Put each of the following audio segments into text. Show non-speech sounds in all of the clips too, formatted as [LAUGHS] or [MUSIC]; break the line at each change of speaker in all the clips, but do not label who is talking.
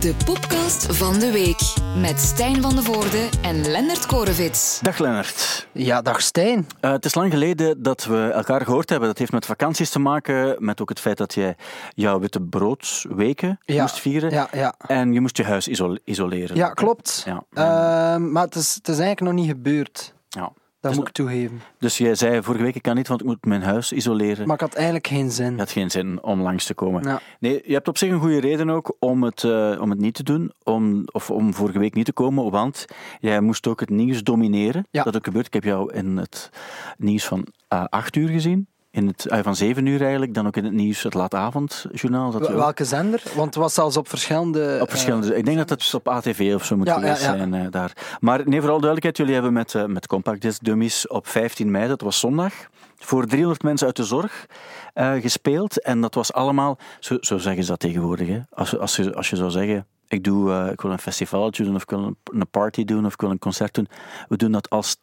De podcast van de week met Stijn van de Voorde en Lennart Korevits.
Dag Lennart.
Ja, dag Stijn.
Uh, het is lang geleden dat we elkaar gehoord hebben. Dat heeft met vakanties te maken, met ook het feit dat jij jouw witte broodweken
Ja,
moest vieren.
Ja, ja.
En je moest je huis iso- isoleren.
ja klopt.
Ja.
Ehm, maar het is, het is eigenlijk nog niet gebeurd.
Ja.
Dat
Dus-
moet ik toegeven.
Dus jij zei vorige week, ik kan niet, want ik moet mijn huis isoleren.
Maar ik had eigenlijk geen zin.
Je had geen zin om langs te komen.
Ja.
Nee, je hebt op zich een goede reden ook om het, eh, om het niet te doen. Om, of om vorige week niet te komen, want jij moest ook het nieuws domineren.
Ja.
Dat ook gebeurt. Ik heb jou in het nieuws van eh, acht uur gezien. In het, eh, van zeven uur eigenlijk. Dan ook in het nieuws, het laatavondjournaal. Dat
Wel- Welke zender? Want het was zelfs op verschillende...
op verschillende. ik denk dat het op ATV of zo moet
Ja,
geweest
ja, ja.
zijn eh, daar. Maar nee, vooral duidelijkheid, jullie hebben met, eh, met Compact Disc Dummies op 15 mei, dat was zondag, voor 300 mensen uit de zorg eh, gespeeld. En dat was allemaal, zo, zo zeggen ze dat tegenwoordig, hè? Als, als, je, als je zou zeggen, ik, doe, eh, ik wil een festivaltje doen, of ik wil een, een party doen, of ik wil een concert doen. We doen dat als...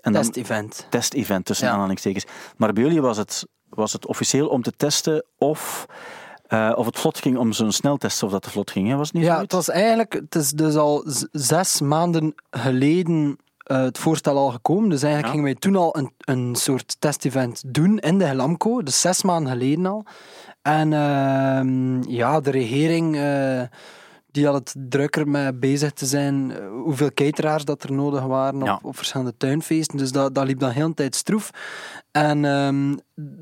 En dan-
test-event.
test-event tussen
Ja.
aanhalingstekens. Maar bij jullie was het, was het officieel om te testen of, eh, of het vlot ging om zo'n sneltest, of dat te vlot ging. Hè? Was het niet
Ja, het was eigenlijk... Het is dus al zes maanden geleden eh, het voorstel al gekomen. Dus eigenlijk
Ja.
gingen wij toen al een, een soort test-event doen in de Helamco. Dus zes maanden geleden al. En ehm, ja, de regering... die had het drukker met bezig te zijn eh, hoeveel cateraars dat er nodig waren op,
Ja.
op verschillende tuinfeesten. Dus dat, dat liep dan heel een tijd stroef. En ehm,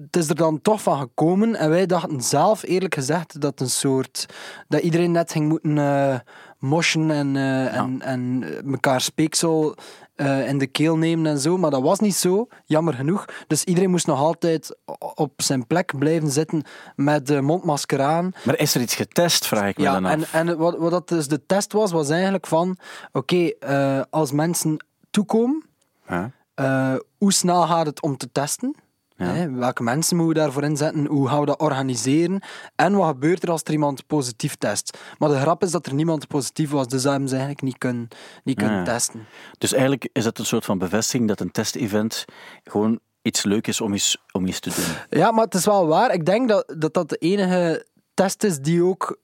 het is er dan toch van gekomen. En wij dachten zelf, eerlijk gezegd, dat een soort... Dat iedereen net ging moeten moshen en, eh, en, en elkaar speeksel eh, in de keel nemen en zo. Maar dat was niet zo, jammer genoeg. Dus iedereen moest nog altijd op zijn plek blijven zitten met de mondmasker aan.
Maar is er iets getest, vraag ik me
Ja,
dan af.
en, en wat, wat dat dus de test was, was eigenlijk van... Oké, eh, als mensen toekomen, eh, hoe snel gaat het om te testen?
Ja.
Hè, welke mensen moeten we daarvoor inzetten? Hoe gaan we dat organiseren? En wat gebeurt er als er iemand positief test? Maar de grap is dat er niemand positief was, dus dat hebben ze eigenlijk niet kunnen, niet kunnen
Ja.
testen.
Dus eigenlijk is het een soort van bevestiging dat een test-event gewoon iets leuk is om eens, om eens te doen.
Ja, maar het is wel waar. Ik denk dat dat, dat de enige test is die ook,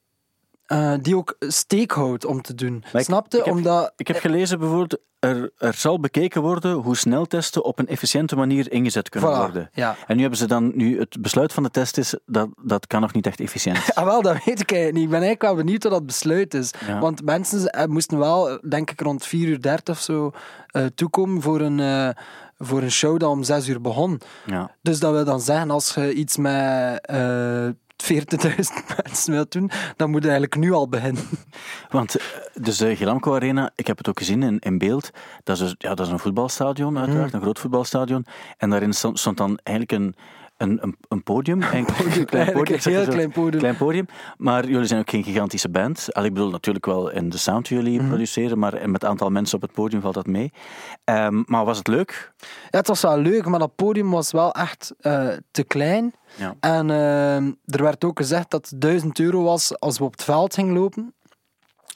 eh, die ook steek houdt om te doen.
Maar
Snapte?
ik heb-
Omdat...
Ik heb gelezen bijvoorbeeld, er, er zal bekeken worden hoe sneltesten op een efficiënte manier ingezet kunnen
Voilà,
worden.
ja.
En nu hebben ze dan, nu het besluit van de test is, dat, dat kan nog niet echt efficiënt. [LAUGHS]
Ah, wel, dat weet ik eigenlijk niet. Ik ben eigenlijk wel benieuwd wat dat besluit is.
Ja.
Want mensen eh, moesten wel, denk ik, rond 4 uur 30 of zo eh, toekomen voor een, voor een show dat om 6 uur begon.
ja.
Dus dat wil dan zeggen, als je iets met 40.000 [LAUGHS] mensen wilt doen, dan moet je eigenlijk nu al beginnen.
Want eh, dus de Gelamco Arena, ik heb het ook gezien in, in beeld, dat is, dus- ja, dat is een voetbalstadion uiteraard, een groot voetbalstadion. En daarin stond, stond dan eigenlijk een, een, een, een podium. [LAUGHS] Een klein
een
zeg
heel klein podium.
klein podium. Maar jullie zijn ook geen gigantische band. Al, ik bedoel natuurlijk wel in de sound die jullie produceren, maar met het aantal mensen op het podium valt dat mee. Ehm, maar was het leuk?
Ja, het was wel leuk, maar dat podium was wel echt eh, te klein.
Ja.
En eh, er werd ook gezegd dat het 1000 euro was als we op het veld gingen lopen.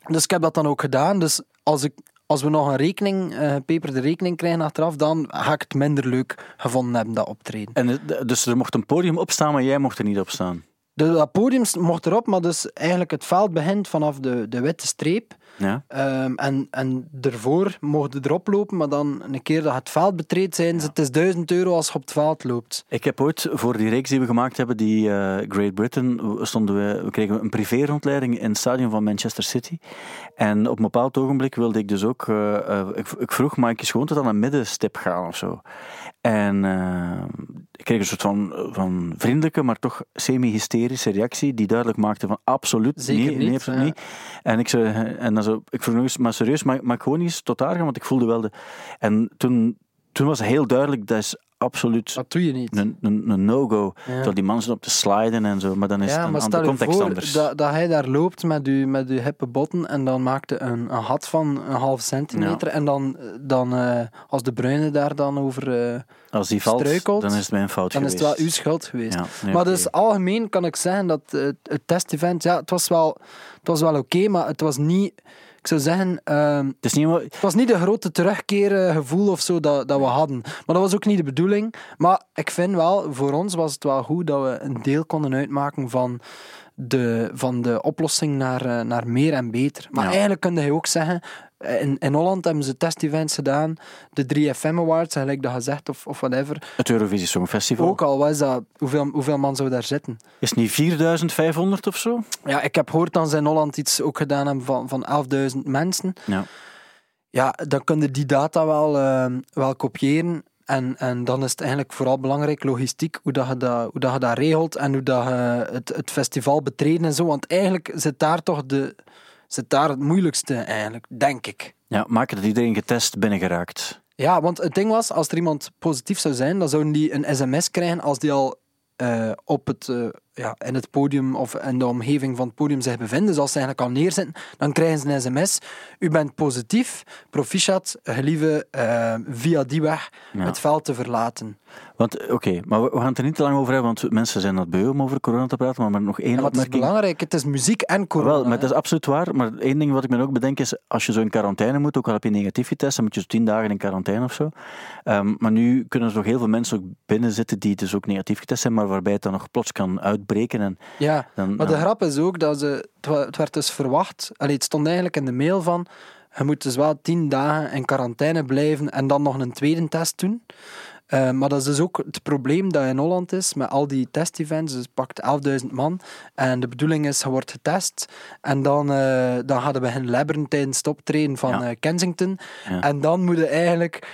Dus ik heb dat dan ook gedaan. Dus als, ik, als we nog een rekening, eh peperde rekening krijgen achteraf, dan ga ik het minder leuk gevonden hebben, dat optreden.
En, eh, dus er mocht een podium opstaan, maar jij mocht er niet op staan.
De, dat podium mocht erop, maar dus eigenlijk het veld begint vanaf de, de witte streep.
Ja?
Ehm, en, en daarvoor mocht je erop lopen, maar dan een keer dat het veld betreedt, zijn ze, het is 1000 euro als je op het veld loopt.
Ik heb ooit voor die reeks die we gemaakt hebben, die eh, Great Britain, stonden we, we kregen een privé-rondleiding in het stadion van Manchester City. En op een bepaald ogenblik wilde ik dus ook, eh, eh, ik, ik vroeg, gewoon tot aan een middenstip gaan of zo? En eh, ik kreeg een soort van, van vriendelijke, maar toch semi-hysterische reactie, die duidelijk maakte van absoluut
Zeker
nee, nee,
niet,
absoluut
ja.
niet. En ik, zei, en dan zo, ik vroeg nog eens, maar serieus, mag, mag ik gewoon eens tot daar gaan? Want ik voelde wel de... En toen, toen was het heel duidelijk, dat is absoluut
Dat doe je niet.
een, een, een no-go.
Ja.
Door die mensen op te sliden en zo. Maar dan is
Ja,
het een andere context
voor
anders.
dat, dat hij daar loopt met je, met uw hippe botten en dan maakt hij een, een gat van een half centimeter. En dan, dan eh, als de bruine daar dan over... eh,
Als die valt,
struikelt,
dan is het mijn fout
dan is het wel uw schuld geweest. Maar dus algemeen kan ik zeggen dat het test-event, ja, het was wel, het was wel oké, maar het was niet... Ik zou zeggen, ehm,
Het is niet helemaal-
het was niet de grote terugkeergevoel of zo dat, dat we hadden. Maar dat was ook niet de bedoeling. Maar ik vind wel, voor ons was het wel goed dat we een deel konden uitmaken van de, van de oplossing naar, eh, naar meer en beter. Maar
Ja.
eigenlijk kun je ook zeggen, in, in Holland hebben ze test-events gedaan, de 3FM Awards, gelijk dat gezegd, of, of whatever.
het Eurovisie Songfestival.
Ook al, wat is dat, hoeveel, hoeveel man zou daar zitten?
Is het niet 4500 of zo?
Ja, ik heb gehoord dat ze in Holland iets ook gedaan hebben van, van 11.000 mensen.
Ja.
Ja, dan kun je die data wel, eh, wel kopiëren. En, en dan is het eigenlijk vooral belangrijk, logistiek, hoe, dat je, dat, hoe dat je dat regelt en hoe dat je het, het festival betreden en zo. Want eigenlijk zit daar toch de, zit daar het moeilijkste, eigenlijk, denk ik.
Ja, maken dat iedereen getest binnengeraakt.
Ja, want het ding was, als er iemand positief zou zijn, dan zouden die een sms krijgen als die al eh, op het, eh, ja, in het podium of in de omgeving van het podium zich bevinden. Dus als ze eigenlijk al neerzitten, dan krijgen ze een sms. U bent positief, proficiat, gelieve eh, via die weg
Ja.
het veld te verlaten.
Want, oké, maar we, we gaan het er niet te lang over hebben, want mensen zijn dat beu om over corona te praten, maar, maar nog één
Ja, maar het is belangrijk, het is muziek en corona.
Wel, maar is absoluut waar. Maar één ding wat ik me ook bedenk is, als je zo in quarantaine moet, ook al heb je negatief getest, dan moet je zo tien dagen in quarantaine of zo. Ehm, maar nu kunnen er nog heel veel mensen ook binnen zitten die dus ook negatief getest zijn, maar waarbij het dan nog plots kan uitbreken. En
Ja,
dan,
maar de grap is ook dat ze, het werd dus verwacht, allee, het stond eigenlijk in de mail van, je moet dus wel tien dagen in quarantaine blijven en dan nog een tweede test doen. Eh, maar dat is dus ook het probleem dat in Holland is met al die test-events. Dus pakt 11.000 man en de bedoeling is, je wordt getest en dan, eh dan gaan we beginnen labberen tijdens het optreden van
Ja.
eh, Kensington.
Ja.
En dan moet je eigenlijk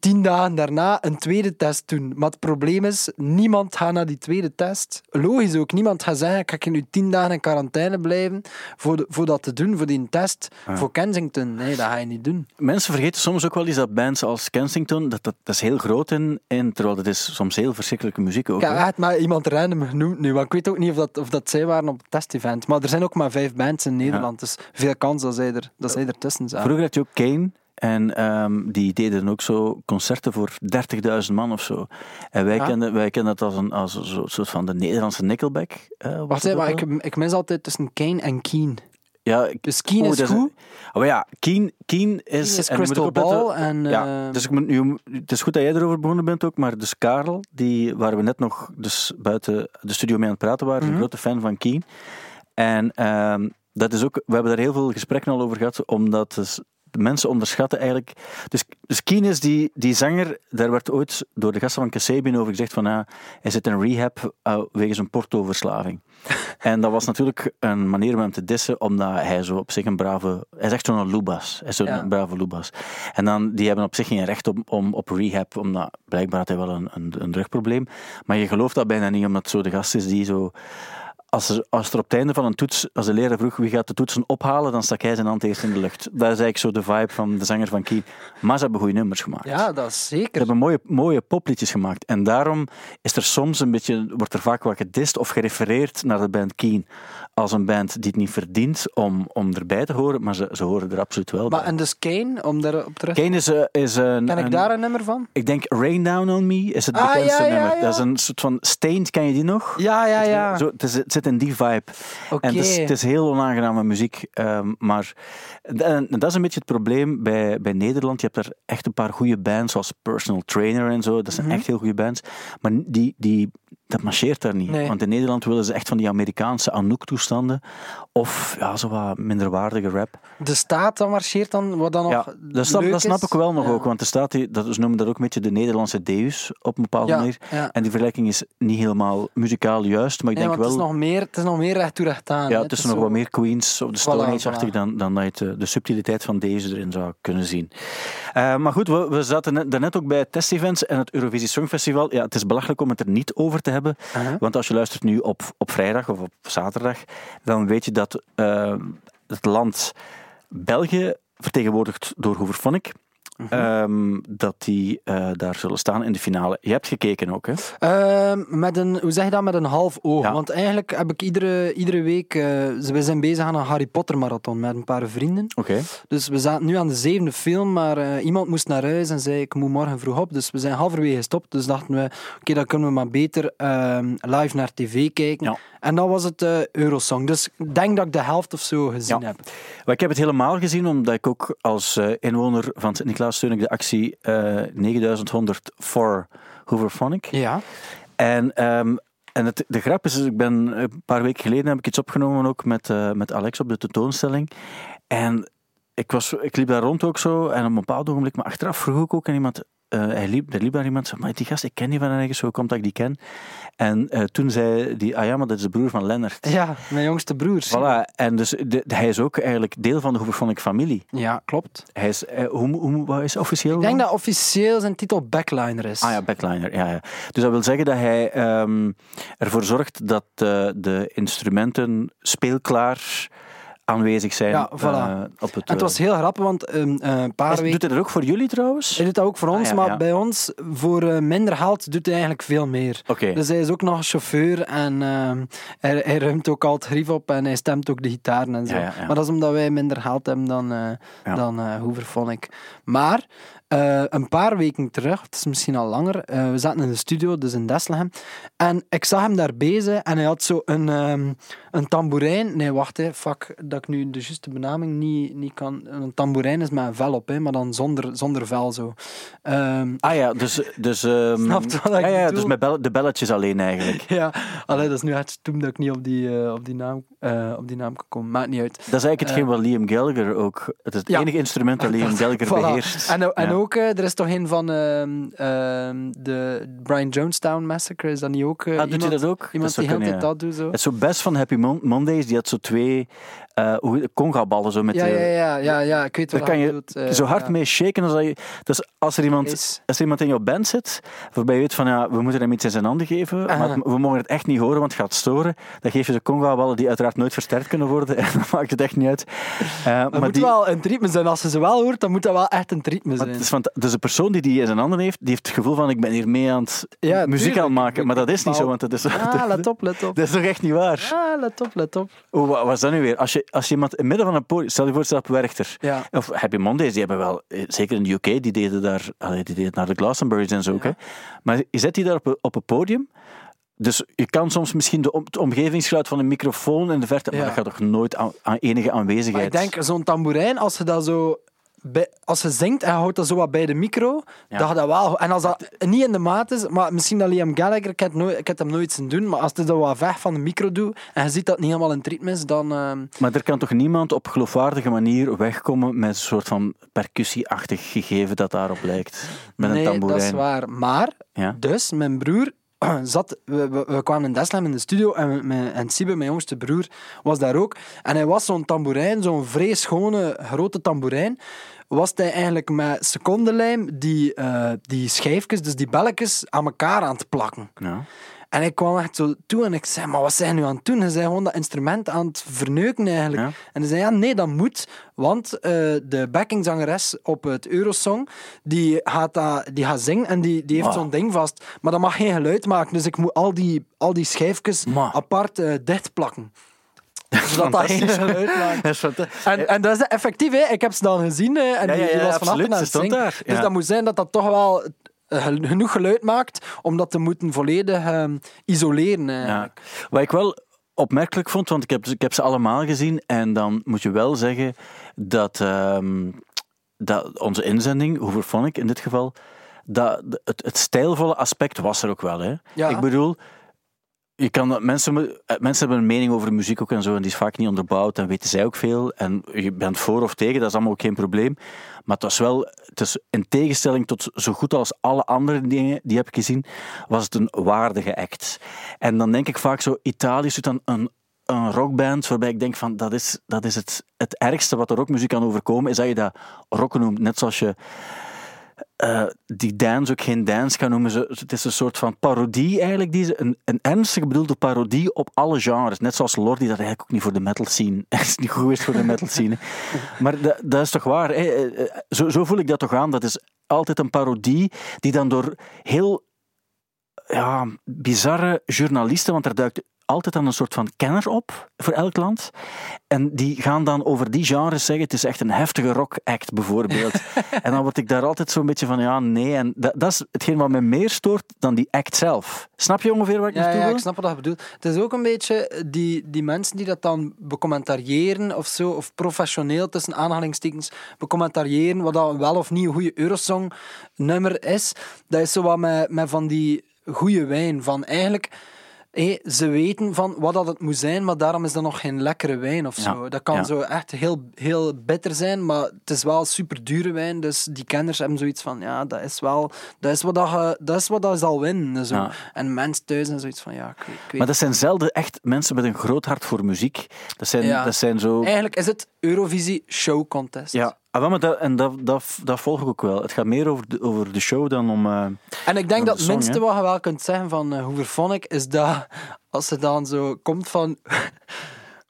tien dagen daarna een tweede test doen. Maar het probleem is, niemand gaat naar die tweede test. Logisch ook, niemand gaat zeggen, ik ga nu tien dagen in quarantaine blijven voor, de- voor dat te doen, voor die test, voor Kensington. Nee, dat ga je niet doen.
Mensen vergeten soms ook wel eens dat bands als Kensington, dat, dat, dat is heel groot in, in, terwijl het is soms heel verschrikkelijke muziek ook. Hè.
echt maar iemand random genoemd nu, want ik weet ook niet of dat, of dat zij waren op het testevent. Maar er zijn ook maar vijf bands in Nederland, dus veel kans dat zij, er, dat zij ertussen zijn.
Vroeger had je ook Kane. En ehm, die deden ook zo concerten voor 30.000 man of zo. En wij,
Ja.
kenden, wij kenden dat als een, als een soort- van de Nederlandse Nickelback. was
Wacht, maar ik, ik mis altijd tussen Kane en Keen.
Ja,
Dus Keen
oh,
is goed,
Oh ja, Keen, Keen is...
Keen is
en
Crystal Ball en...
Ja,
eh,
dus ik moet, nu, het is goed dat jij erover begonnen bent ook, maar dus Karel, die, waar we net nog dus buiten de studio mee aan het praten waren, is
Mhm.
een grote fan van Keen. En ehm, dat is ook, we hebben daar heel veel gesprekken al over gehad, omdat dus de mensen onderschatten eigenlijk... Dus, dus Keen is die, die zanger, daar werd ooit door de gasten van Kasabian over gezegd van ah, hij zit in rehab uh, wegens een portoverslaving. [LAUGHS] en dat was natuurlijk een manier om hem te dissen, omdat hij zo op zich een brave... Hij is echt zo'n loebas. Hij is zo'n
Ja.
brave loebas. En dan, die hebben op zich geen recht om, om op rehab, omdat blijkbaar had hij wel een, een, een drugprobleem. Maar je gelooft dat bijna niet, omdat het zo de gast is die zo... Als er, als er op het einde van een toets, als de leraar vroeg wie gaat de toetsen ophalen, dan stak hij zijn hand eerst in de lucht. Dat is eigenlijk zo de vibe van de zanger van Keen. Maar ze hebben goede nummers gemaakt.
ja, dat is
Ze
zeker.
hebben mooie, mooie popliedjes gemaakt. En daarom is er soms een beetje, wordt er vaak wat gedist of gerefereerd naar de band Keen. Als een band die het niet verdient om, om erbij te horen, maar ze, ze horen er absoluut wel
Maar
bij.
en dus Kane, om daarop terug te
Kane is, eh, is een...
Ken ik
een-
daar een nummer van?
Ik denk Rain Down On Me is het
Ah,
bekendste
ja, ja,
nummer.
ja.
Dat is een soort van Stained, ken je die nog?
Ja, ja, ja.
Zo, het, is, het zit in die vibe.
Oké.
En het is, het is heel onaangename muziek. ehm, maar en dat is een beetje het probleem bij, bij Nederland. Je hebt er echt een paar goede bands, zoals Personal Trainer en zo. Dat zijn
Mhm.
echt heel goede bands. Maar die, die, dat marcheert daar niet.
Nee.
Want in Nederland willen ze echt van die Amerikaanse Anouk-toestanden. Of ja, zo wat minderwaardige rap.
De staat dan marcheert dan, wat dan nog
Ja, dat snap, dat snap ik wel nog
Ja.
ook. Want er staat die, dat, ze noemen dat ook een beetje de Nederlandse Deus op een bepaalde
Ja,
manier. En die vergelijking is niet helemaal muzikaal juist, maar ik
Nee,
denk wel...
het is nog meer, het is nog meer recht toe recht aan.
Ja,
hè.
het is
is
nog
zo-
wat meer Queens of de Stone
Voilà,
Age-achtig
voilà.
dan, dan dat je eh, de subtiliteit van deze erin zou kunnen zien. Eh, maar goed, we, we zaten net, daarnet ook bij het testevents en het Eurovisie Songfestival. Ja, het is belachelijk om het er niet over te hebben, want als je luistert nu op, op vrijdag of op zaterdag, dan weet je dat eh, het land België, vertegenwoordigd door Hooverphonic,
Mhm.
ehm, dat die eh, daar zullen staan in de finale. Je hebt gekeken ook, hè?
Ehm, met een, hoe zeg je dat, met een half oog.
Ja.
Want eigenlijk heb ik iedere, iedere week... eh, we zijn bezig aan een Harry Potter marathon met een paar vrienden.
Oké.
Dus we zaten nu aan de zevende film, maar eh, iemand moest naar huis en zei ik moet morgen vroeg op. Dus we zijn halverwege gestopt. Dus dachten we, oké, dan kunnen we maar beter ehm, live naar tv kijken.
Ja.
En dat was het eh, Eurosong. Dus ik denk dat ik de helft of zo gezien
Ja.
heb.
Maar ik heb het helemaal gezien, omdat ik ook als eh, inwoner van Sint-Niklaas steun ik de actie eh 9100 voor Hooverphonic.
Ja.
En, ehm, en het, de grap is, dus ik ben een paar weken geleden heb ik iets opgenomen ook met, met Alex op de tentoonstelling. En ik, was, ik liep daar rond ook zo en op een bepaald ogenblik, maar achteraf vroeg ik ook aan iemand, eh, hij liep, er liep daar iemand, zei, maar die gast, ik ken die van ergens, hoe komt dat ik die ken? En eh, toen zei die, ah ja, maar dat is de broer van Lennart.
Ja, mijn jongste broer.
Voilà, en dus de, hij is ook eigenlijk deel van de Hooverphonic familie.
Ja, klopt.
Hij is, eh, hoe, hoe, wat is officieel?
Ik denk dat officieel zijn titel backliner is.
Ah ja, backliner. Ja, ja. Dus dat wil zeggen dat hij ehm, ervoor zorgt dat de instrumenten speelklaar aanwezig zijn
Ja, voilà.
eh, op het.
En het was
eh,
heel grappig, want ehm, eh, een paar weken...
Doet hij dat ook voor jullie trouwens?
Hij doet dat ook voor ons,
Ah, ja,
maar
ja.
bij ons, voor minder geld, doet hij eigenlijk veel meer. Dus hij is ook nog chauffeur en ehm, hij, hij ruimt ook al het grief op en hij stemt ook de gitaren en zo. Maar dat is omdat wij minder geld hebben dan, dan eh Hooverphonic. Maar eh, een paar weken terug, het is misschien al langer, eh, we zaten in de studio, dus in Desselhem, en ik zag hem daar bezig en hij had zo een, ehm, een tamboerijn. Nee, wacht, hè, fuck, dat ik nu de juiste benaming niet, niet kan. Een tamboerijn is met een vel op, hè, maar dan zonder, zonder vel zo. Ehm,
Ah ja, dus. dus ehm, [LAUGHS]
Snapt wat ik
ja, ja, dus met bell- de belletjes alleen eigenlijk. [LAUGHS]
Ja, allee, dat is nu echt stoem dat ik niet op die, eh, op die, naam, op die naam kan komen. Maakt niet uit.
Dat is eigenlijk hetgeen wat Liam Gallagher ook. Het is het
Ja.
enige instrument dat Liam [LAUGHS] Gallagher beheerst.
En, en
Ja.
ook, eh, er is toch een van ehm, ehm, de Brian Jonestown Massacre, is dat niet ook eh,
Ah, doet hij
iemand,
dat ook?
iemand die heel tijd
kunnen, ja.
dat doet? Zo?
Het is zo best van Happy Mon- Mondays, die had zo twee hoe- conga-ballen zo met
Ja,
de-
ja, ja, ja, ja, ik weet wat
kan je
eh,
zo hard
ja.
mee shaken als dat je... Dus als er iemand,
Is-
als er iemand in jouw band zit, waarbij je weet van ja, we moeten hem iets in zijn handen geven,
Aha.
maar het- we mogen het echt niet horen, want het gaat storen, dan geef je de conga-ballen die uiteraard nooit versterkt kunnen worden [LAUGHS] en dan maakt het echt niet uit. Eh,
Dat
maar
moet
die,
wel een ritme zijn. Als je ze wel hoort, dan moet dat wel echt een ritme zijn.
is van, dus de persoon die die in zijn handen heeft, die heeft het gevoel van ik ben hier mee aan het
Ja,
muziek
tuurlijk.
aan het maken, maar dat is niet zo, want dat is,
Ah, let op, let op. [LAUGHS]
dat is toch echt niet waar?
Ah, let op, let op.
Oh, wat was dat nu weer? Als je, als je iemand in het midden van een podium, stel je voor, op Werchter,
Ja.
Of Happy Mondays, die hebben wel, eh, zeker in de UK, die deden daar, allee, die deden naar de Glastonbury's en zo. Hè. Maar je zet die daar op, op een podium. Dus je kan soms misschien de om- het omgevingsgeluid van een microfoon in de verte, maar
Ja.
dat gaat toch nooit aan, aan enige
Maar
aanwezigheid.
ik denk, zo'n tamboerijn, als je dat zo... Bij, als je zingt en je houdt dat zo wat bij de micro,
Ja.
dat je dat wel... En als dat niet in de maat is, maar misschien dat Liam Gallagher, ik heb, nooit, ik heb hem nooit zien doen, maar als hij dat wat weg van de micro doet en je ziet dat het niet helemaal in het ritme is, dan... ehm,
Maar er kan toch niemand op geloofwaardige manier wegkomen met een soort van percussieachtig gegeven dat daarop lijkt. Met
nee,
een tamboerijn.
dat is waar. Maar,
Ja.
dus, mijn broer [CLEARS THROAT] zat... We, we, kwamen in Deslam in de studio en, en Sibe, mijn jongste broer, was daar ook. En hij was zo'n tamboerijn, zo'n vrij schone, grote tamboerijn. Was hij eigenlijk met secondenlijm die, eh, die schijfjes, dus die belletjes, aan elkaar aan het plakken.
Ja.
En ik kwam echt zo toe en ik zei, maar wat zijn je nu aan het doen? Hij zei gewoon dat instrument aan het verneuken eigenlijk.
Ja.
En hij zei, ja, nee, dat moet. Want eh, de backingzangeres op het Eurosong, die gaat, dat, die gaat zingen en die, die heeft
Wow.
zo'n ding vast. Maar dat mag geen geluid maken, dus ik moet al die, al die schijfjes
Maar.
apart eh, dichtplakken. Zodat dat geen geluid maakt. [LAUGHS] En, en dat is effectief, hè. ik heb ze dan gezien hè, en
Ja,
die,
ja,
die
ja,
was van
absoluut,
achter aan
ze
het zingen. Dus dat moet zijn dat dat toch wel genoeg geluid maakt om dat te moeten volledig ehm, isoleren.
Ja. Wat ik wel opmerkelijk vond, want ik heb, ik heb ze allemaal gezien, en dan moet je wel zeggen dat, ehm, dat onze inzending, Hooverphonic in dit geval, dat het, het stijlvolle aspect was er ook wel. Hè?
Ja.
Ik bedoel, je kan, mensen, eh, mensen hebben een mening over muziek ook en zo, en die is vaak niet onderbouwd, en weten zij ook veel, en je bent voor of tegen, dat is allemaal ook geen probleem. Maar het was wel, het is in tegenstelling tot zo goed als alle andere dingen die heb ik gezien, was het een waardige act. En dan denk ik vaak zo, Italië is dan een, een rockband waarbij ik denk van, dat is, dat is het, het ergste wat er rockmuziek kan overkomen, is dat je dat rock noemt. Net zoals je eh, die dance ook geen dance kan noemen. Het is een soort van parodie eigenlijk, die ze, een, een ernstig bedoelde parodie op alle genres. Net zoals Lordi dat eigenlijk ook niet voor de metal scene. Het [LAUGHS] is niet goed is voor de metal scene. Maar dat, is toch waar. Eh, eh, Zo, zo voel ik dat toch aan. Dat is altijd een parodie die dan door heel ja, bizarre journalisten, want er duikt altijd dan een soort van kenner op voor elk land. En die gaan dan over die genres zeggen, het is echt een heftige rock act bijvoorbeeld. [LAUGHS] en dan word ik daar altijd zo'n beetje van, ja, nee. En dat, dat is hetgeen wat me meer stoort dan die act zelf. Snap je ongeveer wat ik
Ja,
naartoe
ja,
wil?
ik snap wat je bedoelt. Het is ook een beetje die, die mensen die dat dan becommentariëren of zo, of professioneel tussen aanhalingstekens becommentariëren, wat dat wel of niet een goede Eurosong nummer is. Dat is zo wat met, met van die goede wijn. Van eigenlijk, hé, ze weten van wat dat het moet zijn, maar daarom is dat nog geen lekkere wijn of zo.
Ja,
Dat kan
ja.
zo echt heel, heel bitter zijn, maar het is wel super dure wijn. Dus die kenners hebben zoiets van, ja, dat is wel, dat is wat dat, dat, is wat dat zal winnen. Zo.
Ja.
En mensen thuis en zoiets van, ja, ik, weet- ik weet
Maar dat zijn zelden echt mensen met een groot hart voor muziek. Dat zijn, dat zijn zo...
Eigenlijk is het Eurovisie Show Contest.
Ja, ah, wel, maar dat, en dat, dat, dat volg ik ook wel. Het gaat meer over de, over de show dan om... eh,
En ik denk dat het minste wat je wel kunt zeggen van uh, Hoover Phonic is dat als ze dan zo komt van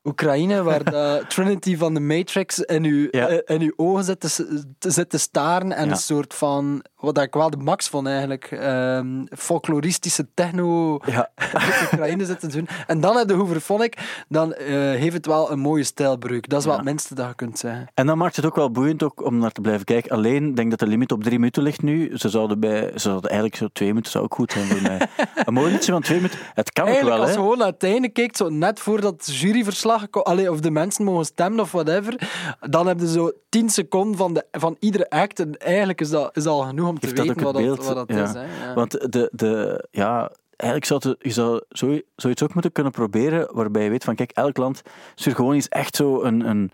Oekraïne, waar [LAUGHS] de Trinity van de Matrix in uw,
Ja.
eh, in uw ogen zit te, zit staren en
Ja.
een soort van, wat ik wel de max vond eigenlijk, ehm, folkloristische techno
ja. [LAUGHS]
Oekraïne zit te doen. En dan heb de Hoover Phonic, dan eh, heeft het wel een mooie stijlbreuk. Dat is wel
Ja.
het minste dat je kunt zeggen.
En dan maakt het ook wel boeiend ook om naar te blijven kijken. Alleen, ik denk dat de limiet op drie minuten ligt nu. Ze zouden, bij, ze zouden eigenlijk zo twee minuten zou ook goed zijn voor mij. [LAUGHS] een mooi liedje van twee minuten. Het kan ook wel,
als je gewoon naar het einde kijkt, zo net voordat het juryverslag allee, of de mensen mogen stemmen of whatever, dan heb je zo 10 seconden van, de, van iedere act. En eigenlijk is dat, is dat al genoeg om te weten wat
het
dat,
beeld?
wat dat
Ja.
is. Hè. Ja.
Want de, de, ja, eigenlijk zou het, je zou zo- zoiets ook moeten kunnen proberen, waarbij je weet van, kijk, elk land stuurt gewoon eens echt zo een... een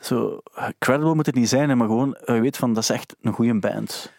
zo, credible moet het niet zijn, maar gewoon, je weet van, dat is echt een goede band.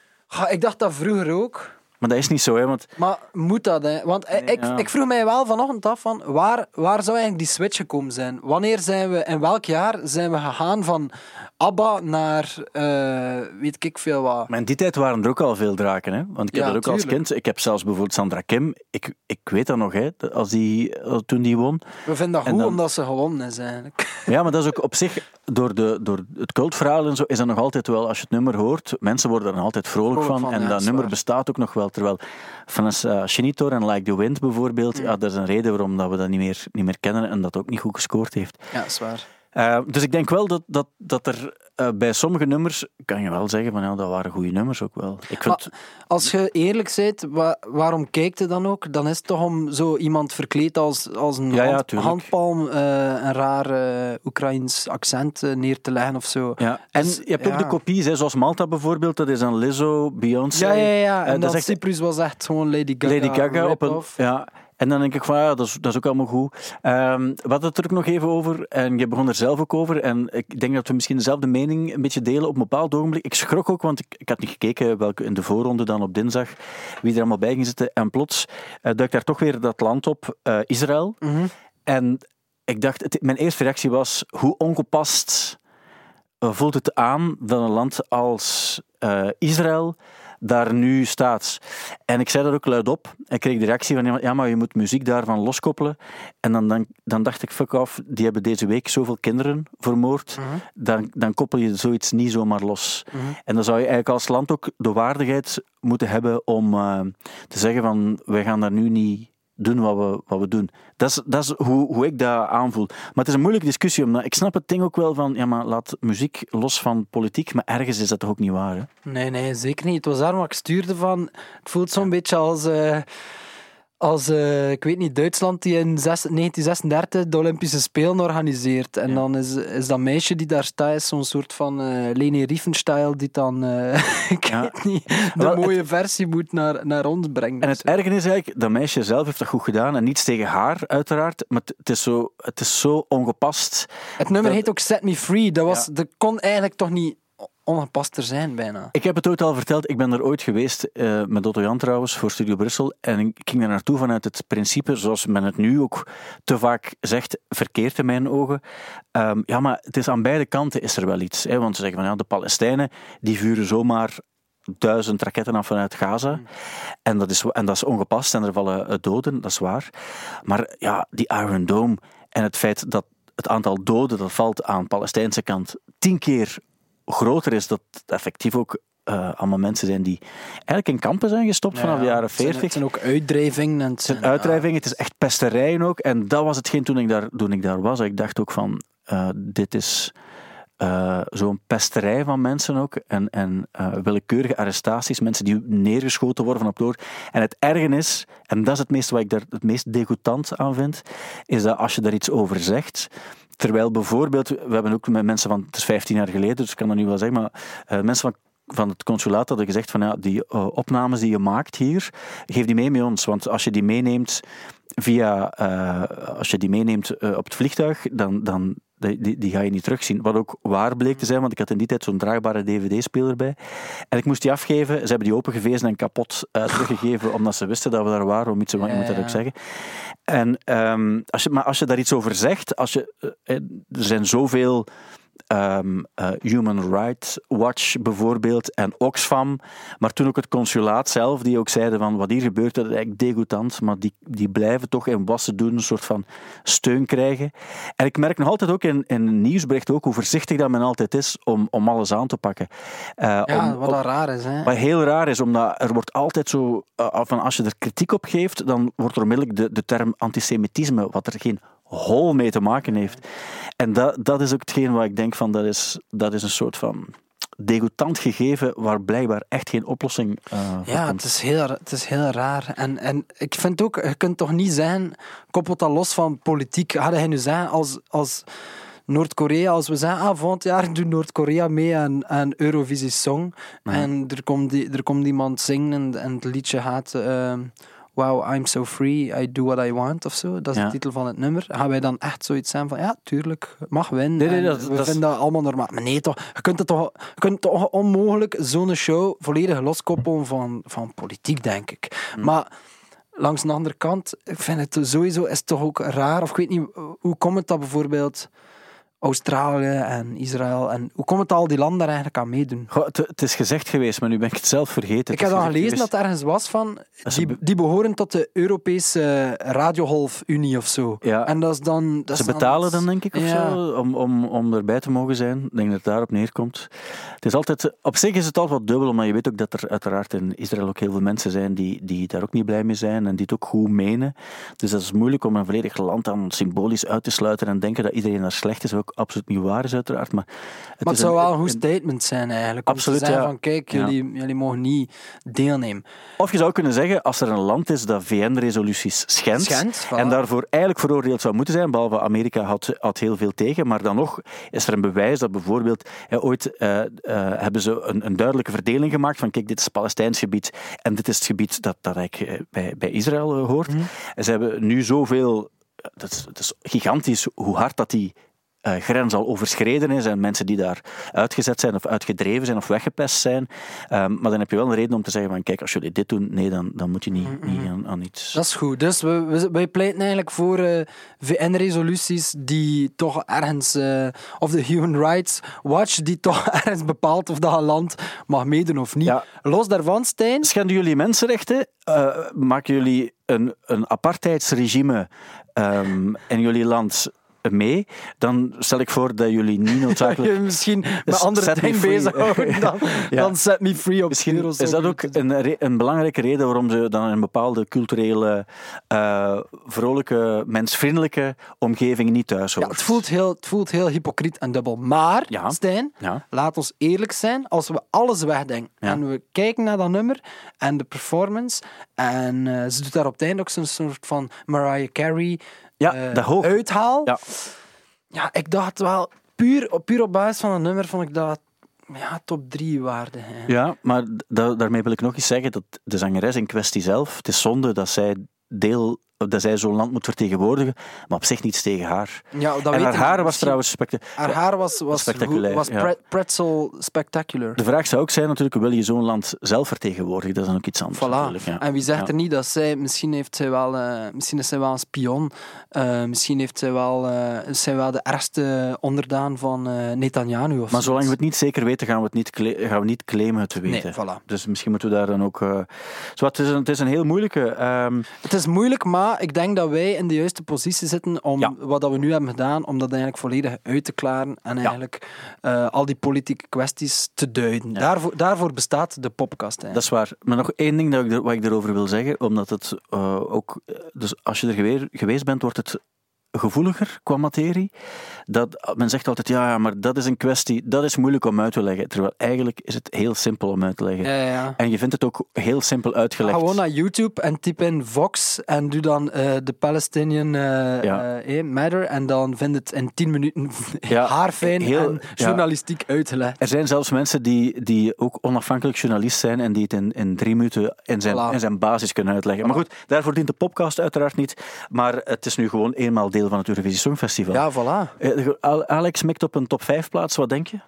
Ik dacht dat vroeger ook.
Maar dat is niet zo, hè, want
Maar moet dat, hè? Want eh, ik,
ja.
ik vroeg mij wel vanochtend af van waar, waar zou eigenlijk die switch gekomen zijn? Wanneer zijn we, in welk jaar zijn we gegaan van ABBA naar eh, weet ik veel wat?
Maar in die tijd waren er ook al veel draken, hè? Want ik heb
Ja,
dat ook als kind. Ik heb zelfs bijvoorbeeld Sandra Kim. Ik, ik weet dat nog, hè? Als die, eh, toen die won.
We vinden dat goed
dan-
omdat ze gewonnen is eigenlijk. [LAUGHS]
Ja, maar dat is ook op zich, door, de, door het cultverhaal en zo, is dat nog altijd wel, als je het nummer hoort, mensen worden er nog altijd vrolijk,
Vrolijk
van.
van,
En
ja,
dat nummer
waar.
bestaat ook nog wel. Terwijl Vanessa Chinitor en Like the Wind bijvoorbeeld, ja. dat is een reden waarom dat we dat niet meer, niet meer kennen en dat ook niet goed gescoord heeft.
Ja, zwaar.
Eh, dus ik denk wel dat, dat, dat er eh, bij sommige nummers, kan je wel zeggen van ja, dat waren goede nummers ook wel. Ik vind,
Als je eerlijk bent, wa- waarom kijkt je dan ook? Dan is het toch om zo iemand verkleed als, als een
Ja,
hand- handpalm eh, een raar eh, Oekraïns accent neer te leggen of zo.
Ja, en
Dus,
je hebt ook de kopies, hè, zoals Malta bijvoorbeeld, dat is een Lizzo, Beyoncé.
Ja, ja, ja. En
dat echt
Cyprus was echt gewoon Lady Gaga.
Lady Gaga op een. Ja. En dan denk ik van ja, dat is, dat is ook allemaal goed. Ehm we hadden het er ook nog even over en je begon er zelf ook over. En ik denk dat we misschien dezelfde mening een beetje delen op een bepaald ogenblik. Ik schrok ook, want ik, ik had niet gekeken welke in de voorronde dan op dinsdag wie er allemaal bij ging zitten. En plots uh, duikt daar toch weer dat land op, uh, Israël.
Mhm.
En ik dacht, het, mijn eerste reactie was hoe ongepast voelt het aan dat een land als uh, Israël daar nu staat. En ik zei dat ook luidop. En kreeg de reactie van, ja, maar je moet muziek daarvan loskoppelen. En dan, dan, dan dacht ik, fuck off, die hebben deze week zoveel kinderen vermoord.
Mhm.
Dan, dan koppel je zoiets niet zomaar los. En dan zou je eigenlijk als land ook de waardigheid moeten hebben om uh, te zeggen van, wij gaan daar nu niet doen wat we, wat we doen. Dat is, dat is hoe, hoe ik dat aanvoel. Maar het is een moeilijke discussie, omdat ik snap het ding ook wel van, ja, maar laat muziek los van politiek, maar ergens is dat toch ook niet waar, hè?
Nee, nee, zeker niet. Het was daarom dat ik stuurde van... Het voelt zo'n beetje als... Uh, als, uh, ik weet niet, Duitsland die in 1936 de Olympische Spelen organiseert. En ja. dan is, is dat meisje die daar staat, is zo'n soort van uh, Leni Riefenstahl die dan, uh, [LAUGHS] ik ja. weet niet, de Wel, mooie het, versie moet naar, naar ons brengen.
En het erge is eigenlijk, dat meisje zelf heeft dat goed gedaan. En niets tegen haar, uiteraard. Maar het is zo, het is zo ongepast.
Het nummer dat... heet ook Set Me Free. Dat, was, ja. dat kon eigenlijk toch niet ongepaster zijn, bijna.
Ik heb het ooit al verteld. Ik ben er ooit geweest, uh, met Otto Jan trouwens, voor Studio Brussel. En ik ging daar naartoe vanuit het principe, zoals men het nu ook te vaak zegt, verkeerd in mijn ogen. Um, ja, maar het is aan beide kanten is er wel iets. Hè? Want ze zeggen van ja, de Palestijnen, die vuren zomaar duizend raketten af vanuit Gaza. Mm. En, dat is, en dat is ongepast en er vallen doden, dat is waar. Maar ja, die Iron Dome en het feit dat het aantal doden dat valt aan de Palestijnse kant tien keer groter is, dat het effectief ook eh, allemaal mensen zijn die eigenlijk in kampen zijn gestopt vanaf de jaren
Het zijn-
40.
Het zijn ook uitdrijvingen. En het
zijn uitdrijvingen, het is echt pesterijen ook. En dat was hetgeen toen ik daar, toen ik daar was. Ik dacht ook van, eh, dit is eh, zo'n pesterij van mensen ook. En, en willekeurige arrestaties, mensen die neergeschoten worden van op door. En het erge is, en dat is het meeste wat ik daar het meest degoutant aan vind, is dat als je daar iets over zegt... Terwijl bijvoorbeeld, we hebben ook met mensen van, het is 15 jaar geleden, dus ik kan dat nu wel zeggen, maar eh, mensen van van het consulaat hadden gezegd van ja, die eh, opnames die je maakt hier, geef die mee met ons. Want als je die meeneemt via, eh, als je die meeneemt eh, op het vliegtuig, dan, dan die, die, die ga je niet terugzien. Wat ook waar bleek te zijn, want ik had in die tijd zo'n draagbare dvd-speler bij. En ik moest die afgeven. Ze hebben die opengevezen en kapot eh, teruggegeven, omdat ze wisten dat we daar waren, om iets te je moet dat ook zeggen. En, ehm, als je, maar als je daar iets over zegt, als je, eh, er zijn zoveel ehm, eh, Human Rights Watch bijvoorbeeld en Oxfam, maar toen ook het consulaat zelf, die ook zeiden van wat hier gebeurt, dat is eigenlijk degoutant, maar die, die blijven toch in wat ze doen een soort van steun krijgen. En ik merk nog altijd ook in, in nieuwsberichten ook hoe voorzichtig dat men altijd is om, om alles aan te pakken. Eh,
ja,
om-
wat dat raar is. Hè.
wat heel raar is, omdat er wordt altijd zo, eh, van als je er kritiek op geeft, dan wordt er onmiddellijk de, de term antisemitisme, wat er geen hol mee te maken heeft. En dat, dat is ook hetgeen wat ik denk van, dat is, dat is een soort van degoutant gegeven waar blijkbaar echt geen oplossing eh voor
Ja,
komt.
het is heel, het is heel raar. En, en ik vind ook, je kunt toch niet zijn, koppelt dat los van politiek. Hadden hij nu zeggen, als, als Noord-Korea, als we zeggen, ah, volgend jaar doet Noord-Korea mee aan, aan Eurovisie Song. En er komt, die, er komt iemand zingen en, en het liedje gaat... ehm, Wow, I'm so free, I do what I want of zo. Dat is
Ja.
de titel van het nummer. Gaan wij dan echt zoiets zijn van, ja, tuurlijk, mag winnen.
Nee, nee, dat-
we
dat is-
vinden dat allemaal normaal. Maar nee, toch, je kunt het toch, je kunt toch onmogelijk zo'n show volledig loskoppelen van, van politiek, denk ik.
Hm.
Maar langs de andere kant, ik vind het sowieso is het toch ook raar. Of ik weet niet, hoe komt het dat bijvoorbeeld Australië en Israël en hoe komt het al die landen daar eigenlijk aan meedoen?
Goh, het, het is gezegd geweest, maar nu ben ik het zelf vergeten.
Ik heb
gezegd
gelezen dat er ergens was van, die, die behoren tot de Europese Radiogolf-Unie of zo.
Ja.
En dat is dan... Dat
Ze
is dan
betalen dan, denk ik, of
Ja.
zo, om, om, om erbij te mogen zijn. Ik denk dat het daarop neerkomt. Het is altijd, op zich is het altijd wat dubbel, maar je weet ook dat er uiteraard in Israël ook heel veel mensen zijn die, die daar ook niet blij mee zijn en die het ook goed menen. Dus dat is moeilijk om een volledig land dan symbolisch uit te sluiten en denken dat iedereen daar slecht is, ook absoluut niet waar is, uiteraard. Maar het,
Maar het zou
een-
wel een goed statement zijn eigenlijk.
Absoluut,
om te zeggen
ja.
van kijk, jullie, jullie mogen niet deelnemen.
Of je zou kunnen zeggen, als er een land is dat VN-resoluties schendt, en daarvoor eigenlijk veroordeeld zou moeten zijn, behalve Amerika had, had heel veel tegen, maar dan nog is er een bewijs dat bijvoorbeeld eh, ooit eh, eh, hebben ze een, een duidelijke verdeling gemaakt van kijk, dit is Palestijns gebied en dit is het gebied dat, dat eigenlijk eh, bij, bij Israël hoort.
Mhm.
En ze hebben nu zoveel... Dat is, het is gigantisch hoe hard dat die grens al overschreden is en mensen die daar uitgezet zijn of uitgedreven zijn of weggepest zijn. Ehm, maar dan heb je wel een reden om te zeggen van kijk, als jullie dit doen, nee, dan, dan moet je niet, niet aan, aan iets...
Dat is goed. Dus we, we, wij pleiten eigenlijk voor eh, VN-resoluties die toch ergens, eh, of de Human Rights Watch, die toch [LAUGHS] ergens bepaalt of dat een land mag meedoen of niet.
Ja.
Los daarvan, Stijn,
Schenden jullie mensenrechten? Eh, maken jullie een, een apartheidsregime ehm, in jullie land mee? Dan stel ik voor dat jullie niet noodzakelijk... [LAUGHS]
je misschien met
Dus
andere
set me
dingen bezighouden [LAUGHS] dan,
Ja.
dan Set Me Free op
Misschien is dat ook een, een belangrijke reden waarom ze dan een bepaalde culturele, eh, vrolijke, mensvriendelijke omgeving niet thuis
Ja,
hoort.
het voelt, heel, het voelt heel hypocriet en dubbel. Maar,
Ja.
Stijn,
Ja.
laat ons eerlijk zijn. Als we alles wegdenken
Ja.
en we kijken naar dat nummer en de performance, en eh, ze doet daar op het einde ook zo'n soort van Mariah Carey
Ja,
eh,
dat hoog.
uithaal.
Ja.
Ja, ik dacht wel, puur, op- puur op basis van het nummer vond ik dat ja, top 3 waarde. hè.
Ja, maar da- daarmee wil ik nog eens zeggen dat de zangeres in kwestie zelf, het is zonde dat zij deel dat zij zo'n land moet vertegenwoordigen, maar op zich niets tegen haar.
Ja, dat
en
weet
haar haar was trouwens specta-
Haar haar was, was,
Spectaculair,
was
ja.
pretzel spectacular.
De vraag zou ook zijn natuurlijk, wil je zo'n land zelf vertegenwoordigen? Dat is dan ook iets anders
Voilà.
Ja.
En wie zegt
Ja.
er niet dat zij, misschien heeft zij wel, eh, misschien is zij wel een spion, eh, misschien heeft zij wel, eh, is zij wel de ergste onderdaan van Netanyahu of
Maar zolang we het niet zeker weten, gaan we het niet, gaan we niet claimen het te
Nee,
weten.
voilà.
Dus misschien moeten we daar dan ook... Zo, het, is een, het is een heel moeilijke... ehm,
Het is moeilijk, maar Maar ik denk dat wij in de juiste positie zitten om
Ja.
wat dat we nu hebben gedaan, om dat eigenlijk volledig uit te klaren en eigenlijk eh, al die politieke kwesties te duiden. Daarvoor, daarvoor bestaat de podcast.
Dat is waar. Maar nog één ding dat ik wat ik erover wil zeggen, omdat het eh, ook... eh, Dus als je er geweest bent, wordt het gevoeliger qua materie. Dat, men zegt altijd, ja, maar dat is een kwestie, dat is moeilijk om uit te leggen. Terwijl eigenlijk is het heel simpel om uit te leggen.
Ja, ja, ja.
En je vindt het ook heel simpel uitgelegd.
Gewoon naar YouTube en typ in Vox en doe dan eh, de Palestinian
Ja.
eh, eh, Matter en dan vind het in 10 minuten [LAUGHS] haarfijn
heel-
en journalistiek uitgelegd.
Er zijn zelfs mensen die, die ook onafhankelijk journalist zijn en die het in, in drie minuten in zijn,
Voilà.
in zijn basis kunnen uitleggen. Maar goed, daarvoor dient de podcast uiteraard niet. Maar het is nu gewoon eenmaal deel van het Eurovisie Songfestival.
Ja, voilà.
Al- Alex mikt op een top 5 plaats, wat denk je?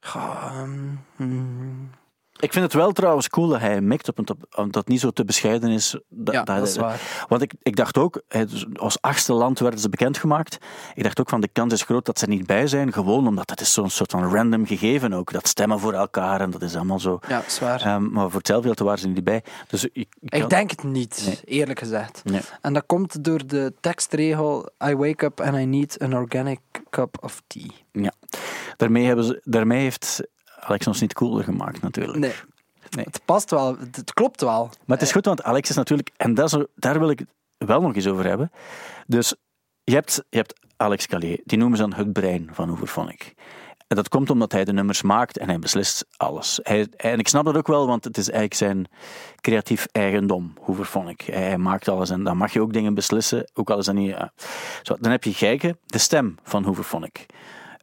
Goh, ehm, hmm.
Ik vind het wel trouwens cool dat hij mikt op omdat het niet zo te bescheiden is. Da-
Ja, dat is waar.
Want ik, ik dacht ook, dus als achtste land werden ze bekendgemaakt. Ik dacht ook van de kans is groot dat ze er niet bij zijn, gewoon omdat het is zo'n soort van random gegeven ook. Dat stemmen voor elkaar en dat is allemaal zo.
Ja, zwaar.
Ehm, maar voor hetzelfde waren ze niet bij. Dus ik, ik,
denk het niet,
Nee.
eerlijk gezegd.
Nee.
En dat komt door de tekstregel I wake up and I need an organic cup of tea.
Ja. Daarmee, hebben ze, daarmee heeft Alex ons niet cooler gemaakt, natuurlijk.
Nee,
Nee.
het past wel, het, klopt wel.
Maar het is goed, want Alex is natuurlijk... En dat daar wil ik het wel nog eens over hebben. Dus je hebt, je hebt Alex Callier. Die noemen ze dan het brein van Hooverphonic. En dat komt omdat hij de nummers maakt en hij beslist alles. Hij, en ik snap dat ook wel, want het is eigenlijk zijn creatief eigendom, Hooverphonic. Hij, hij maakt alles en dan mag je ook dingen beslissen, ook al is dat niet... ja. Zo, dan heb je Gijke, de stem van Hooverphonic.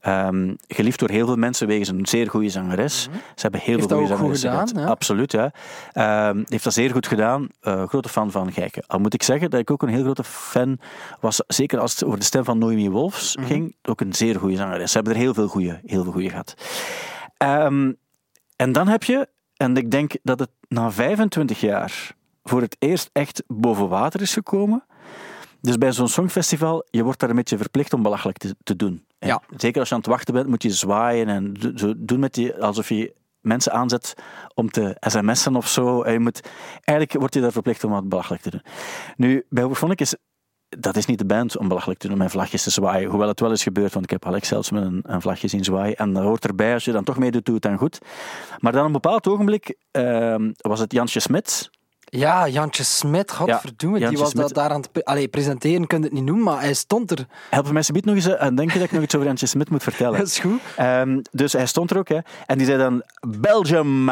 Ehm, geliefd door heel veel mensen wegens een zeer goede zangeres. Ze hebben heel
Heeft
veel goede zangeressen
gedaan,
gehad.
ja?
Absoluut, ja. Ehm, heeft dat zeer goed gedaan. Eh, grote fan van Gijke. Al moet ik zeggen dat ik ook een heel grote fan was, zeker als het over de stem van Noemi Wolfs
Mhm.
ging, ook een zeer goede zangeres. Ze hebben er heel veel goede, heel veel goede gehad. Ehm, en dan heb je, en ik denk dat het na 25 jaar voor het eerst echt boven water is gekomen. Dus bij zo'n songfestival, je wordt daar een beetje verplicht om belachelijk te, te doen.
Ja.
Zeker als je aan het wachten bent, moet je zwaaien en doen met je, alsof je mensen aanzet om te sms'en of zo. En je moet, eigenlijk word je daar verplicht om wat belachelijk te doen. Nu, bij Hoeverphonic is dat is niet de band om belachelijk te doen met vlagjes te zwaaien. Hoewel het wel is gebeurd, want ik heb Alex zelfs met een, een vlagje zien zwaaien. En dat hoort erbij, als je dan toch meedoet, doe het dan goed. Maar dan op een bepaald ogenblik ehm, was het Jansje Smit.
Ja, Jantje Smit, godverdomme, die
Jantje
was
Smit.
daar aan het... Allee, presenteren kun je het niet noemen, maar hij stond er.
Help me alsjeblieft nog eens eh, en denk je dat ik nog iets over Jansje Smit moet vertellen? [LAUGHS]
Dat is goed.
Ehm, dus hij stond er ook, hè. En die zei dan, Belgium.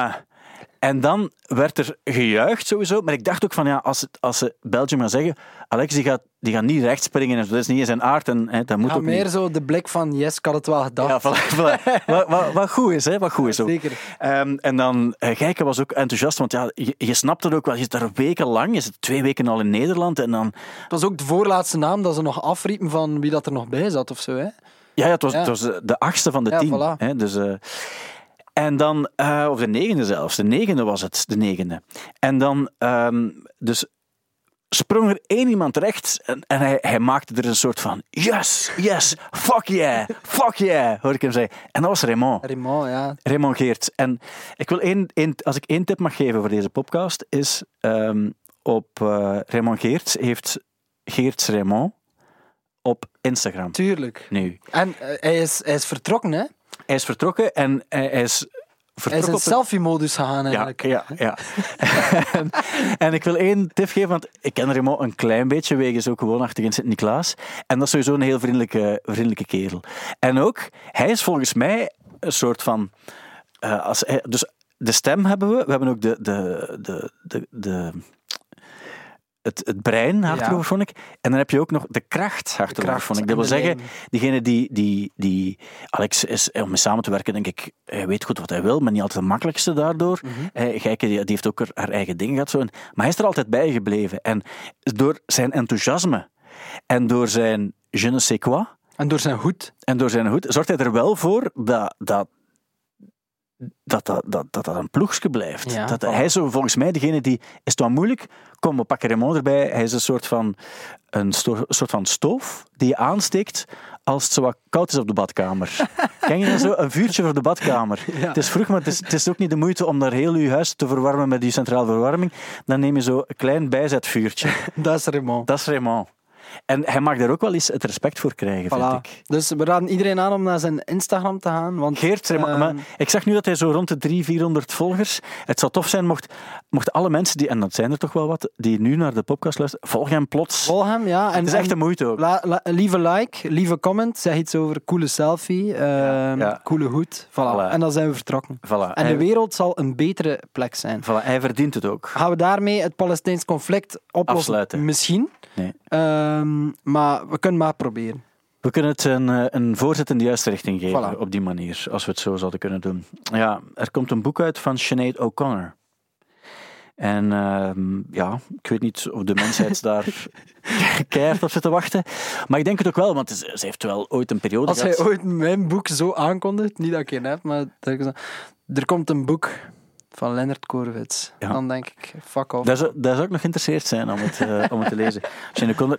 En dan werd er gejuicht sowieso. Maar ik dacht ook van, ja, als, het, als ze Belgium gaan zeggen, Alex die gaat, die gaat niet recht springen. En zo. Dat is niet in zijn aard. En hè, dat moet
Ja,
ook
meer
niet.
zo de blik van, yes, ik had het wel gedaan.
Ja, voilà, voilà. [LAUGHS] wat, wat, wat goed is, hè. Wat goed is ook.
Zeker.
Ehm, en dan, uh, Gijke was ook enthousiast, want ja, je, je snapt het ook wel. Je zit daar wekenlang, je zit twee weken al in Nederland. En dan,
Het was ook de voorlaatste naam dat ze nog afriepen van wie dat er nog bij zat of zo. Hè?
Ja, ja, het, was,
Ja.
het was eh, de achtste van de
Ja,
tien.
voilà.
Hè, dus, eh, en dan, eh, of de negende zelfs, de negende was het, de negende. En dan, ehm, dus sprong er één iemand rechts en, en hij, hij maakte er een soort van yes, yes, fuck yeah, fuck yeah, hoor ik hem zeggen. En dat was Raymond.
Raymond, ja.
Raymond Geerts. En ik wil één, één, als ik één tip mag geven voor deze podcast, is ehm, op eh, Raymond Geerts heeft Geerts Raymond op Instagram.
Tuurlijk.
Nu.
En eh, hij, is, hij is vertrokken, hè?
Hij is vertrokken en hij is
Hij is in selfie-modus gegaan, eigenlijk.
ja, ja. [LAUGHS] en, en ik wil één tip geven, want ik ken Raymond een klein beetje, wegens ook woonachtig in Sint-Niklaas. En dat is sowieso een heel vriendelijke, vriendelijke kerel. En ook, hij is volgens mij een soort van... eh, als hij, dus de stem hebben we, we hebben ook de... de, de, de, de het, het brein, hartelijke
Ja.
En dan heb je ook nog de kracht,
kracht
Dat wil zeggen, diegene die, die, die... Alex is, om mee samen te werken, denk ik, hij weet goed wat hij wil, maar niet altijd de makkelijkste daardoor.
Mhm.
Eh, Gijke, die, die heeft ook haar, eigen ding gehad. Zo. En- Maar hij is er altijd bij gebleven. En door zijn enthousiasme en door zijn je ne sais quoi,
En door zijn hoed.
en door zijn hoed, zorgt hij er wel voor dat, dat dat dat, dat, dat, dat een ploegje blijft.
Ja,
dat. Hij is zo volgens mij degene die... Is het wel moeilijk? Kom, we pakken Raymond erbij. Hij is een soort van, een sto- soort van stoof die je aansteekt als het zo wat koud is op de badkamer. [LAUGHS] Ken je dat zo? Een vuurtje voor de badkamer.
Ja.
Het is vroeg, maar het is, het is ook niet de moeite om daar heel je huis te verwarmen met die centrale verwarming. Dan neem je zo een klein bijzetvuurtje. [LAUGHS]
Dat is Raymond.
Dat is Raymond. En hij mag daar ook wel eens het respect voor krijgen, vind ik.
Dus we raden iedereen aan om naar zijn Instagram te gaan. Want,
Geert,
ehm,
maar ik zag nu dat hij zo rond de 300, 400 volgers. Het zou tof zijn mocht, mocht alle mensen die, en dat zijn er toch wel wat, die nu naar de podcast luisteren, volg hem plots.
Volg hem, ja. En,
het is echt de moeite ook.
la- la- lieve like, lieve comment, zeg iets over coole selfie,
ja.
coole hoed. Voilà.
Voilà.
En dan zijn we vertrokken.
Voilà.
En de wereld zal een betere plek zijn.
voilà, hij verdient het ook.
Gaan we daarmee het Palestijns conflict oplossen?
Afsluiten.
Misschien.
Nee.
Ehm, maar we kunnen maar proberen.
We kunnen het een, eh, een voorzet in de juiste richting geven
Voilà.
op die manier, als we het zo zouden kunnen doen. Ja, er komt een boek uit van Sinead O'Connor. En ehm, ja, ik weet niet of de mensheid [LAUGHS] daar keihard op zit te wachten. Maar ik denk het ook wel, want ze heeft wel ooit een periode
Als
gehad.
hij ooit mijn boek zo aankondigt, niet dat ik een heb, maar er komt een boek van Leonard Korwitz.
Ja.
Dan denk ik, fuck off.
Daar zou, daar zou ik nog geïnteresseerd zijn om het, eh, om het te lezen.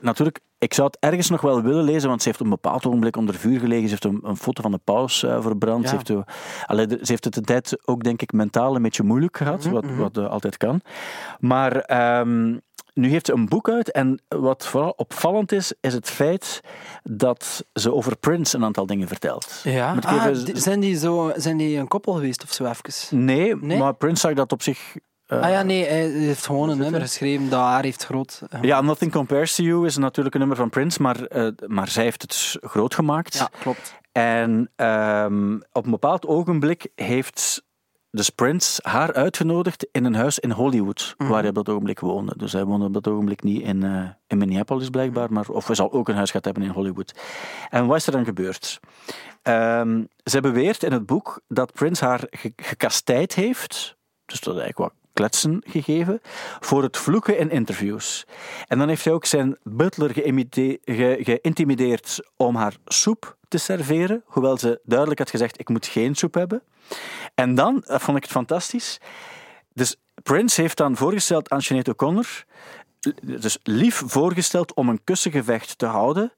Natuurlijk, ik zou het ergens nog wel willen lezen, want ze heeft op een bepaald ogenblik onder vuur gelegen. Ze heeft een, een foto van de paus eh, verbrand.
Ja.
Ze, heeft, allee, de- ze heeft het een tijd ook, denk ik, mentaal een beetje moeilijk gehad, wat, wat eh, altijd kan. Maar ehm, nu heeft ze een boek uit en wat vooral opvallend is, is het feit dat ze over Prince een aantal dingen vertelt.
ja. Ah,
even-
zijn, die zo, zijn die een koppel geweest of zo even?
Nee,
Nee?
maar Prince zag dat op zich... eh,
ah ja, nee, hij heeft gewoon een nummer
er?
geschreven dat haar heeft groot. gemaakt.
Ja, Nothing Compares to You is natuurlijk een nummer van Prince, maar, eh, maar zij heeft het groot gemaakt.
ja klopt.
En ehm, op een bepaald ogenblik heeft dus Prince haar uitgenodigd in een huis in Hollywood, waar hij op dat ogenblik woonde. Dus hij woonde op dat ogenblik niet in, eh, in Minneapolis blijkbaar, maar, of hij zal ook een huis gehad hebben in Hollywood. En wat is er dan gebeurd? Ehm zij beweert in het boek dat Prince haar ge- gekastijd heeft, dus dat eigenlijk wat kletsen gegeven, voor het vloeken in interviews. En dan heeft hij ook zijn butler geïntimideerd om haar soep te serveren, hoewel ze duidelijk had gezegd, ik moet geen soep hebben. En dan, dat vond ik het fantastisch, dus Prince heeft dan voorgesteld aan Sinead O'Connor, dus lief voorgesteld om een kussengevecht te houden,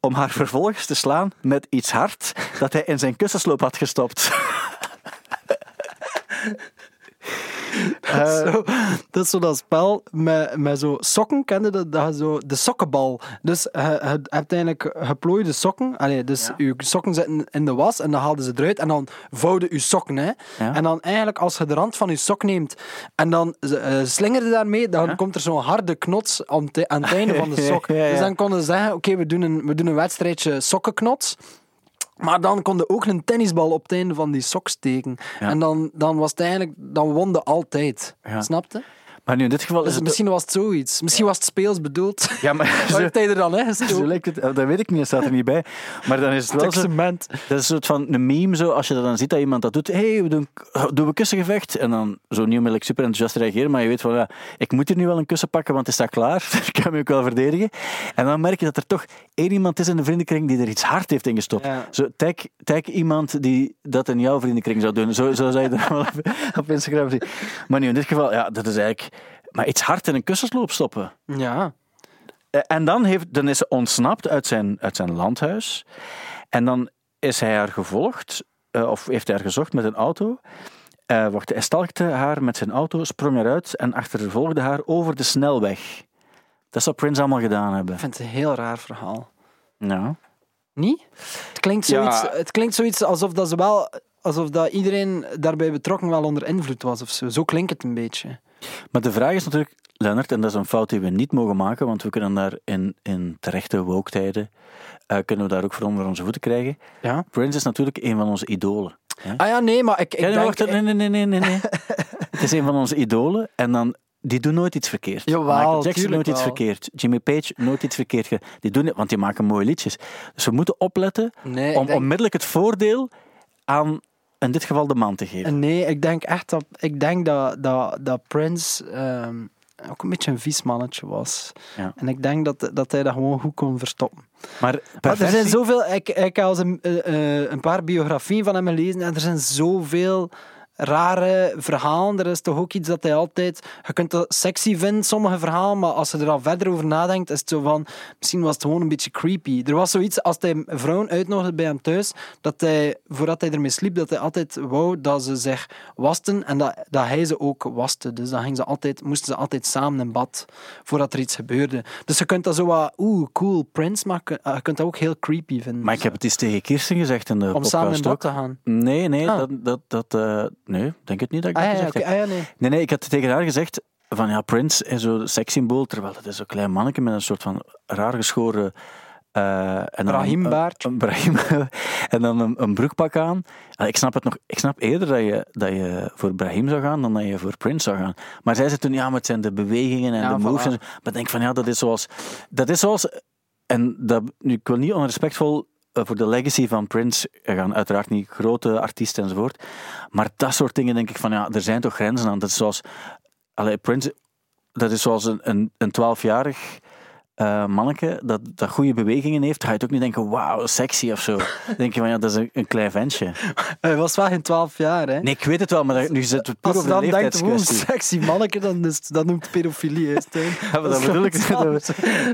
om haar [LAUGHS] vervolgens te slaan met iets hard dat hij in zijn kussensloop had gestopt. [LAUGHS] [LAUGHS]
Zo, dat is zo dat spel met, met zo sokken, kende dat? dat zo, de sokkenbal. Dus je, je hebt eigenlijk geplooide sokken. Allee, dus
Ja.
je sokken zitten in de was en dan haalden ze eruit en dan vouwden je sokken. Hè.
Ja.
En dan eigenlijk als je de rand van je sok neemt en dan eh, slingerde daarmee, dan
Ja.
komt er zo'n harde knots aan, te- aan het einde van de [LAUGHS] sok. Dus dan konden ze zeggen, oké, we, doen een, we doen een wedstrijdje sokkenknots. Maar dan kon je ook een tennisbal op het einde van die sok steken.
Ja.
En dan, dan was het eigenlijk, dan won je altijd.
Ja.
Snapte?
Maar nu in dit geval is
Dus
het...
misschien was het zoiets. Misschien was het speels bedoeld.
Ja, maar
Wat heeft hij er dan, hè?
zo
gestoken?
lijkt het, eh, dat weet ik niet, dat staat er niet bij. Maar dan is het wel zo... Dat is een soort van een meme, zo, als je dat dan ziet dat iemand dat doet. Hé, hey, we doen, doen we kussengevecht? En dan zo niet onmiddellijk super enthousiast reageren, maar je weet van, ja, ik moet hier nu wel een kussen pakken, want het staat klaar. [LAUGHS] ik kan me ook wel verdedigen. En dan merk je dat er toch één iemand is in de vriendenkring die er iets hard heeft in gestopt.
Ja.
Zo, tag, tag iemand die dat in jouw vriendenkring zou doen. Zo, zo zou je dat [LAUGHS] wel op, op Instagram zien. Maar nu in dit geval, ja, dat is eigenlijk... Maar iets hard in een kussensloop stoppen.
Ja.
Eh, En dan, heeft, dan is ze ontsnapt uit zijn, uit zijn landhuis. En dan is hij haar gevolgd, eh, of heeft hij haar gezocht met een auto. Eh, wacht, hij stalkte haar met zijn auto, sprong eruit en achtervolgde haar over de snelweg. Dat zou Prince allemaal gedaan hebben.
Ik vind het een heel raar verhaal.
Ja.
Niet? Het klinkt
Ja.
zoiets, het klinkt zoiets alsof dat ze wel... Alsof dat iedereen daarbij betrokken wel onder invloed was of zo. Zo klinkt het een beetje.
Maar de vraag is natuurlijk, Lennart, en dat is een fout die we niet mogen maken, want we kunnen daar in, in terechte woke-tijden, eh, kunnen we daar ook voor onder onze voeten krijgen.
Ja.
Prince is natuurlijk een van onze idolen.
Ah ja, nee, maar ik, ik
Ja,
denk...
wacht, nee, nee, nee, nee, nee. nee. [LAUGHS] het is een van onze idolen en dan, die doen nooit iets verkeerd.
Jawel,
Michael Jackson nooit iets verkeerd. Jimmy Page nooit iets verkeerd. Die doen het, want die maken mooie liedjes. Dus we moeten opletten
Nee,
om
denk-
onmiddellijk het voordeel aan, in dit geval, de man te geven.
Nee, ik denk echt dat, ik denk dat, dat, dat Prince ehm, ook een beetje een vies mannetje was.
Ja.
En ik denk dat, dat hij dat gewoon goed kon verstoppen.
Maar
Maar er zijn zoveel... Ik, ik heb al een, eh, eh, een paar biografieën van hem gelezen en er zijn zoveel rare verhalen. Er is toch ook iets dat hij altijd... Je kunt dat sexy vinden, sommige verhalen, maar als je er al verder over nadenkt, is het zo van... Misschien was het gewoon een beetje creepy. Er was zoiets, als hij vrouwen uitnodigde bij hem thuis, dat hij, voordat hij ermee sliep, dat hij altijd wou dat ze zich wasten en dat, dat hij ze ook waste. Dus dan ging ze altijd, moesten ze altijd samen in bad, voordat er iets gebeurde. Dus je kunt dat zo wat, oeh, cool, Prince, maar je kunt dat ook heel creepy vinden.
Maar ik heb het eens tegen Kirsten gezegd in de
Om
podcast
samen in bad
ook.
te gaan.
Nee, nee,
Ah.
dat, dat, dat, eh, nee, denk het niet dat ik dat
Ah ja,
gezegd heb.
ah, ja, nee.
Nee, nee, ik had tegen haar gezegd van ja, Prince is zo'n sekssymbool, terwijl het is zo'n klein manneke met een soort van raar geschoren... eh, en
Brahimbaard.
Een, een Brahim, [LAUGHS] en dan een, een broekpak aan. Ik snap het nog. Ik snap eerder dat je, dat je voor Brahim zou gaan dan dat je voor Prince zou gaan. Maar zij zei toen, ja, maar het zijn de bewegingen en
Ja,
de moves. En, zo. maar ik denk van ja, dat is zoals... Dat is zoals... En dat, nu, ik wil niet onrespectvol voor de legacy van Prince gaan. Uiteraard niet grote artiesten enzovoort. Maar dat soort dingen denk ik van ja, er zijn toch grenzen aan. Dat is zoals... Allee, Prince, dat is zoals een, een, een 12-jarig eh manneke dat, dat goede bewegingen heeft. Ga je ook niet denken, wauw, sexy of zo. Dan denk je van ja, dat is een, een klein ventje. [LAUGHS]
Hij was wel geen 12 jaar, hè?
Nee, ik weet het wel, maar dat- nu zit het puur
Als je
over de
dan denkt,
leeftijdskwestie.
sexy manneke, dan is dat noemt pedofilie, hè. [LAUGHS]
Ja, maar dat bedoel ik. [LAUGHS]
Dat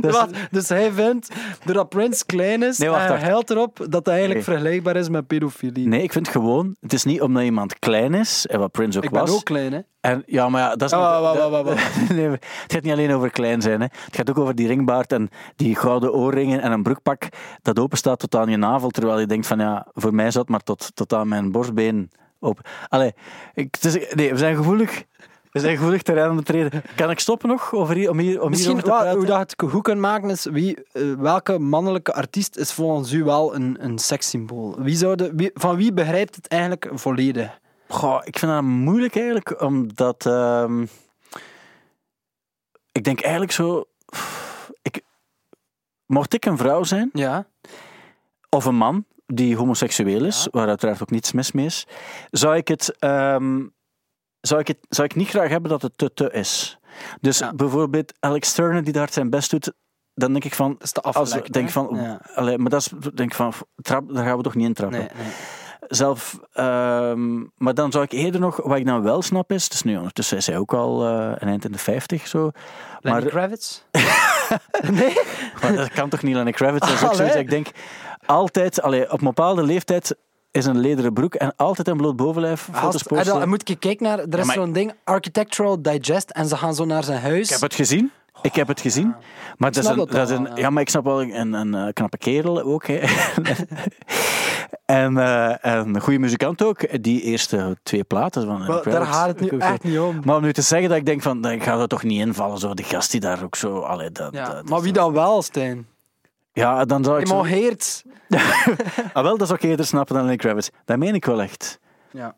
is- Wat? Dus hij vindt, doordat Prince klein is,
Nee, wacht,
hij huilt erop dat hij eigenlijk
Nee.
vergelijkbaar is met pedofilie.
Nee, ik vind gewoon, het is niet omdat iemand klein is, en wat Prince ook
ik ben
was.
ook klein, hè?
En, ja, maar ja, dat is...
Wa-
dat- nee, het gaat niet alleen over klein zijn. Hè. Het gaat ook over die en die gouden oorringen en een broekpak dat open staat tot aan je navel, terwijl je denkt van ja, voor mij zat maar tot, tot aan mijn borstbeen open. Allee, ik, het is- nee, we zijn gevoelig. We zijn gevoelig terrein aan het treden. Kan ik stoppen nog over hier, om, hier, om
Misschien
te praten?
hoe dat het goed kunt maken is, wie, eh, welke mannelijke artiest is volgens u wel een, een sekssymbool? Wie wie, van wie begrijpt het eigenlijk volledig?
Goh, ik vind dat moeilijk eigenlijk, omdat... ehm, ik denk eigenlijk zo... Ik, mocht ik een vrouw zijn,
Ja.
of een man die homoseksueel is,
Ja.
waar uiteraard ook niets mis mee is, zou ik het, ehm, zou ik het zou ik niet graag hebben dat het te te is. Dus
Ja.
bijvoorbeeld Alex Turner die daar zijn best doet, dan denk ik van,
Dat is te
als
afgelekt.
denk van,
Ja.
allee, maar dat is denk ik van, trap, daar gaan we toch niet in trappen.
Nee, nee.
Zelf, ehm, maar dan zou ik eerder nog, wat ik dan wel snap is, dus nu ondertussen is hij ook al eh, een eind in de 50 zo,
Lenny
maar
Kravitz? [LAUGHS] [LAUGHS] nee?
Maar dat kan toch niet Lenny Kravitz? Is ook zoiets dat ik denk, altijd, allee, op een bepaalde leeftijd is een lederen broek en altijd een bloot bovenlijf foto's
Als, en
posten.
dan moet je kijken naar, er is zo'n ding, Architectural Digest, en ze gaan zo naar zijn huis.
Ik heb het gezien. Ik heb het gezien. Maar dat is een,
dat
dat is
wel,
een,
ja.
maar ik snap wel een, een, eh, knappe kerel ook. Hè. [LAUGHS] en, eh, en een goede muzikant ook. Die eerste twee platen van
daar gaat het nu
zo.
echt niet om.
Maar om nu te zeggen dat ik denk van, dan gaat er toch niet invallen. Zo, die gast die daar ook zo... Allee, dat,
Ja,
dat-
maar wie dan wel, Stijn?
Ja, dan zou ik... Zo,
Iemand Heerts. [LAUGHS]
ah, wel, dat zou ik eerder snappen dan Lenny Kravitz. Dat meen ik wel echt.
Ja.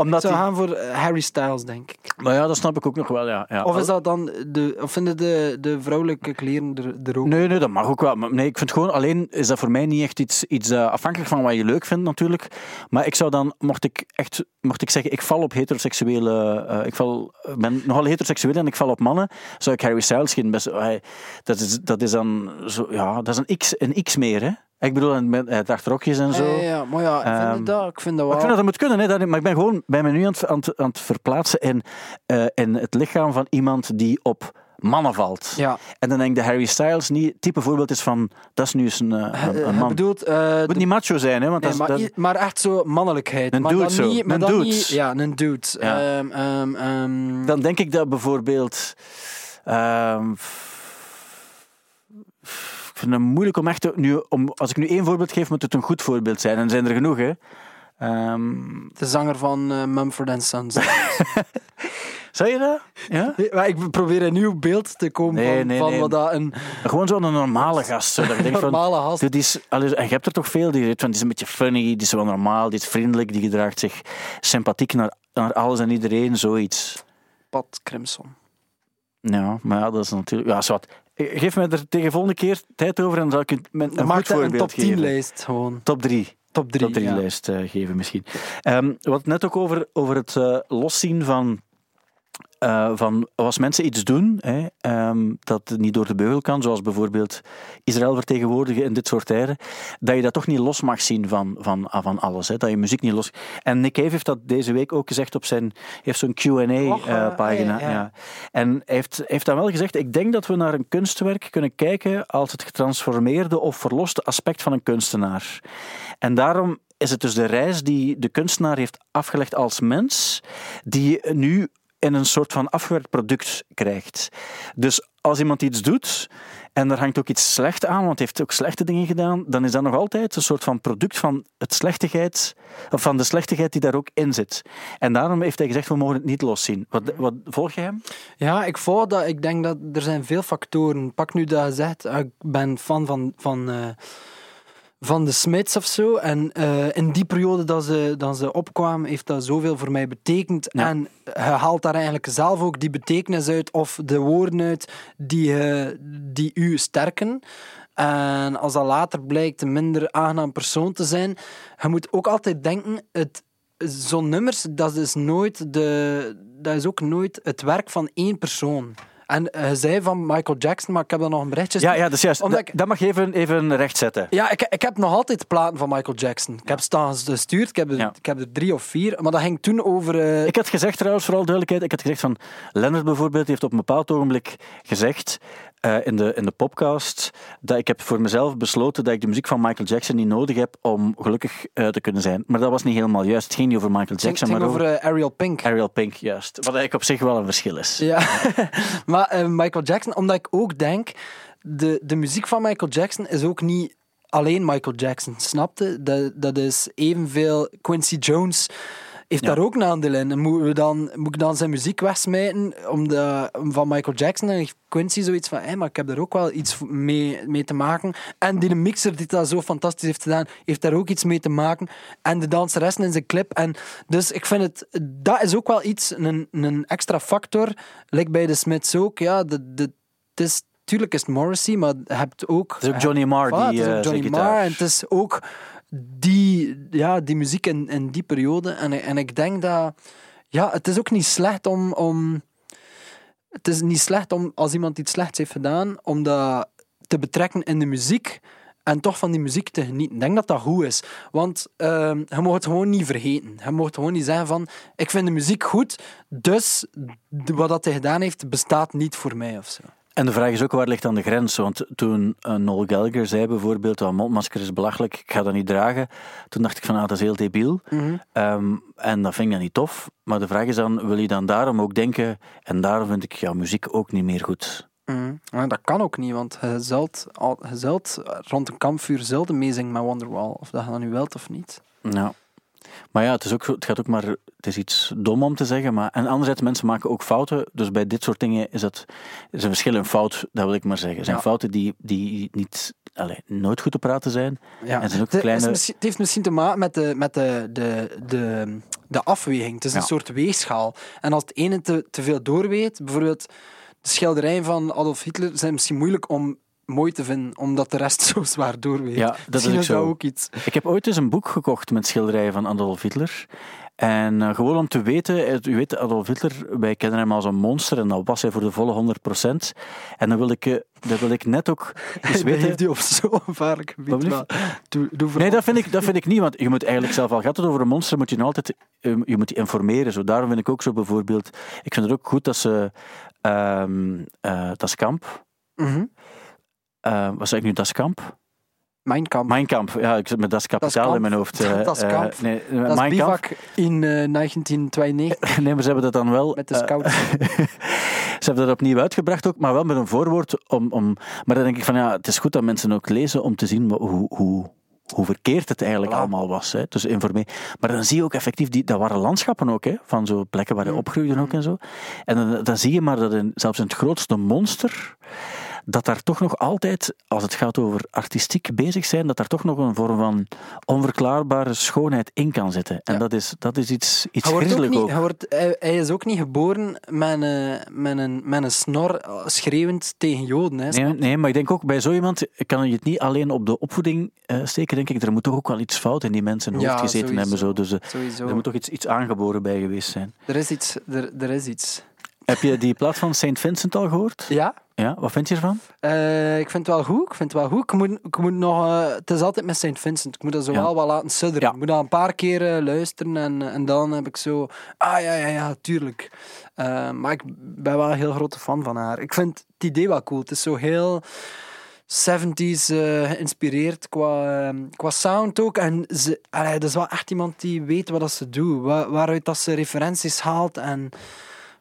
Omdat
Ik zou
die-
gaan voor eh, Harry Styles, denk ik.
Maar ja, dat snap ik ook nog wel, ja. ja.
Of is dat dan de, of vinden de, de vrouwelijke kleren er, er ook?
Nee, nee, dat mag ook wel. Maar nee, ik vind gewoon, alleen is dat voor mij niet echt iets, iets eh, afhankelijk van wat je leuk vindt natuurlijk. Maar ik zou dan, mocht ik echt, mocht ik zeggen, ik val op heteroseksuele, eh, ik val, ben nogal heteroseksueel en ik val op mannen, zou ik Harry Styles geen best, dat is, dat is dan zo, ja, dat is een X, een X meer, hè. Ik bedoel, en met- hij draagt rokjes en zo.
Ja, ja, ja, maar ja, ik vind,
Ehm,
het dat, ik vind dat
Maar ik
wel...
vind dat dat moet kunnen, hè. Dat, maar ik ben gewoon bij me nu aan het, aan het, aan het verplaatsen in, eh, in het lichaam van iemand die op mannen valt.
Ja,
En dan denk ik de Harry Styles niet type voorbeeld is van dat is nu eens een, eh, een, man.
bedoelt... eh,
Het moet niet macho zijn, hè, want
nee,
dat,
maar,
dat,
maar echt zo mannelijkheid.
Een
maar
dude
dan
zo,
Niet, maar
een
dan
dude.
Niet, ja, een dude.
Ja.
Ehm, ehm,
dan denk ik dat bijvoorbeeld. Vind het moeilijk om echt. te- Nu, om, als ik nu één voorbeeld geef, moet het een goed voorbeeld zijn. En er zijn er genoeg, hè? Ehm,
de zanger van eh, Mumford Sons. [LAUGHS]
zou je dat? Ja?
Nee, maar ik probeer een nieuw beeld te komen
Nee,
van,
nee,
van wat dat een
Gewoon zo'n normale gast. Zo, dat van,
normale gast...
Dit is, en je hebt er toch veel die, van, die is een beetje funny, die is wel normaal, die is vriendelijk, die gedraagt zich sympathiek naar, naar alles en iedereen, zoiets.
Pat Crimson.
Ja, maar ja, dat is natuurlijk... Ja, zwart. Geef me er tegen volgende keer tijd over en dan zal ik een
maak
goed
je een
voorbeeld
top 10
geven.
lijst gewoon.
Top 3.
Top 3.
Top 3
ja.
lijst eh, geven misschien. Ehm we hadden het net ook over, over het eh, loszien van uh, van als mensen iets doen hè, um, dat niet door de beugel kan, zoals bijvoorbeeld Israël vertegenwoordigen in dit soort tijden, dat je dat toch niet los mag zien van, van, ah, van alles. Hè, dat je muziek niet los... En Nick Cave heeft dat deze week ook gezegd op zijn... heeft zo'n Q&A-pagina. Uh, ja. En hij heeft, heeft dan wel gezegd, ik denk dat we naar een kunstwerk kunnen kijken als het getransformeerde of verloste aspect van een kunstenaar. En daarom is het dus de reis die de kunstenaar heeft afgelegd als mens, die nu in een soort van afgewerkt product krijgt. Dus als iemand iets doet en er hangt ook iets slecht aan, want hij heeft ook slechte dingen gedaan, dan is dat nog altijd een soort van product van, het slechtigheid, of van de slechtigheid die daar ook in zit. En daarom heeft hij gezegd, we mogen het niet loszien. Wat, wat volg je hem?
Ja, ik volg dat. Ik denk dat er zijn veel factoren. Pak nu dat je zegt, ik ben fan van... van uh van de Smiths of zo. En uh, in die periode dat ze, dat ze opkwamen, heeft dat zoveel voor mij betekend. En je haalt daar eigenlijk zelf ook die betekenis uit, of de woorden uit, die, uh, die u sterken. En als dat later blijkt een minder aangenaam persoon te zijn, je moet ook altijd denken, het, zo'n nummers, dat is, nooit de, dat is ook nooit het werk van één persoon. En hij zei van Michael Jackson, maar ik heb dan nog een berichtje.
Ja, ja, dat is juist. Dat mag je even, even rechtzetten.
Ja, ik, ik heb nog altijd platen van Michael Jackson. Ik heb staan gestuurd, ik heb, er, ik heb er drie of vier, maar dat ging toen over... Uh...
Ik had gezegd trouwens, vooral duidelijkheid, ik had gezegd van... Leonard bijvoorbeeld heeft op een bepaald ogenblik gezegd uh, in, de, in de podcast dat ik heb voor mezelf besloten dat ik de muziek van Michael Jackson niet nodig heb om gelukkig uh, te kunnen zijn. Maar dat was niet helemaal juist. Het ging niet over Michael Jackson,
het
maar
over, over Ariel Pink.
Ariel Pink, juist. Wat eigenlijk op zich wel een verschil is.
Ja, [LAUGHS] maar Michael Jackson, omdat ik ook denk, de, de muziek van Michael Jackson is ook niet alleen Michael Jackson, snapte? Dat, dat is evenveel Quincy Jones heeft daar ook een aandeel in. Moeten we dan, moet ik dan zijn muziek wegsmijten om de, van Michael Jackson? En Quincy zoiets van, hey, maar ik heb daar ook wel iets mee, mee te maken. En die mixer die dat zo fantastisch heeft gedaan, heeft daar ook iets mee te maken. En de danseressen in zijn clip. En dus ik vind het, dat is ook wel iets, een, een extra factor. Lijkt bij de Smiths ook. Ja, de, de, het is Tuurlijk is het Morrissey, maar je hebt ook...
Het is ook Johnny Marr
die
Het is
ook Johnny Marr en het is ook die, ja, die muziek in, in die periode. En, en ik denk dat... Ja, het is ook niet slecht om... om het is niet slecht om, als iemand iets slechts heeft gedaan, om dat te betrekken in de muziek en toch van die muziek te genieten. Ik denk dat dat goed is. Want uh, je mag het gewoon niet vergeten. Je mag gewoon niet zeggen van, ik vind de muziek goed, dus wat dat hij gedaan heeft, bestaat niet voor mij of zo.
En de vraag is ook, waar ligt dan de grens? Want toen uh, Noel Gallagher zei bijvoorbeeld, oh, mondmasker is belachelijk, ik ga dat niet dragen. Toen dacht ik van, ah, dat is heel debiel.
Mhm.
Ehm, en dat vind ik dan niet tof. Maar de vraag is dan, wil je dan daarom ook denken, en daarom vind ik jouw muziek ook niet meer goed?
Mm dat kan ook niet, want je zult rond een kampvuur zelden meezingen met Wonderwall. Of dat je dat nu wilt of niet.
Nou, maar ja, het, is ook, het gaat ook maar. Het is iets dom om te zeggen. Maar, en anderzijds, mensen maken ook fouten. Dus bij dit soort dingen is het is een verschil in fout, dat wil ik maar zeggen. Zijn fouten die, die niet, allez, nooit goed te praten zijn.
Ja.
En zijn ook
het,
kleine...
het heeft misschien te maken met de, met de, de, de, de afweging. Het is een soort weegschaal. En als het ene te, te veel doorweegt, bijvoorbeeld de schilderijen van Adolf Hitler zijn misschien moeilijk om mooi te vinden, omdat de rest [LAUGHS] zo zwaar doorweegt.
Ja, dat is, ook, zo. ook iets. Ik heb ooit eens een boek gekocht met schilderijen van Adolf Hitler. En uh, gewoon om te weten, eh, u weet, Adolf Hitler, wij kennen hem als een monster en dat was hij voor de volle 100%. En dan wil ik, uh, dan wil ik net ook [LAUGHS] eens weten...
heeft hij op zo'n gevaarlijk gebied.
Doe, doe nee, dat vind, ik, dat vind ik niet, want je moet eigenlijk zelf, al gaat het over een monster, moet je altijd je moet die informeren. Zo. Daarom vind ik ook zo bijvoorbeeld, ik vind het ook goed dat ze um, das Kamp...
Mm
uh, wat zeg ik nu, Das Kamp?
Mijn kamp.
Mijn kamp, ja, ik zit met Das Kapitaal in mijn hoofd.
Uh, [LAUGHS] das eh, kamp. Uh, nee, dat mijn bivak in [LAUGHS] 1992.
nee, maar ze hebben dat dan wel...
Met de scouts. [LAUGHS]
ze hebben dat opnieuw uitgebracht ook, maar wel met een voorwoord. Om, om, maar dan denk ik van, ja, het is goed dat mensen ook lezen om te zien hoe, hoe, hoe verkeerd het eigenlijk allemaal was. Hè. Dus informeer. Maar dan zie je ook effectief, die, dat waren landschappen ook, hè, van zo plekken waar je mm. opgroeide ook en zo. En dan, dan zie je maar dat in, zelfs in het grootste monster dat daar toch nog altijd, als het gaat over artistiek bezig zijn, dat daar toch nog een vorm van onverklaarbare schoonheid in kan zitten. En dat, is, dat is iets, iets
hij
ook.
Niet, hij, wordt, hij, is ook niet geboren met een, met een, met een snor schreeuwend tegen Joden. Hè,
nee, nee, maar ik denk ook bij zo iemand kan je het niet alleen op de opvoeding uh, steken, denk ik. Er moet toch ook wel iets fout in die mensen hoofd ja, gezeten hebben. Zo. Dus uh, er moet toch iets, iets aangeboren bij geweest zijn.
Er is iets. Er, er is iets.
Heb je die plaat van St. Vincent al gehoord?
Ja.
Ja, wat vind je ervan?
Eh, ik vind het wel goed. Ik vind het wel goed. Ik moet, ik moet nog, eh, het is altijd met St. Vincent. Ik moet dat zo
Ja.
wel wat laten sudderen.
Ja.
Ik moet dat een paar keer eh, luisteren en, en dan heb ik zo... Ah ja, ja, ja, tuurlijk. Maar ik ben wel een heel grote fan van haar. Ik vind het idee wel cool. Het is zo heel 70s eh, geïnspireerd qua, eh, qua sound ook. En ze, allee, dat is wel echt iemand die weet wat dat ze doet. Waar, waaruit dat ze referenties haalt. En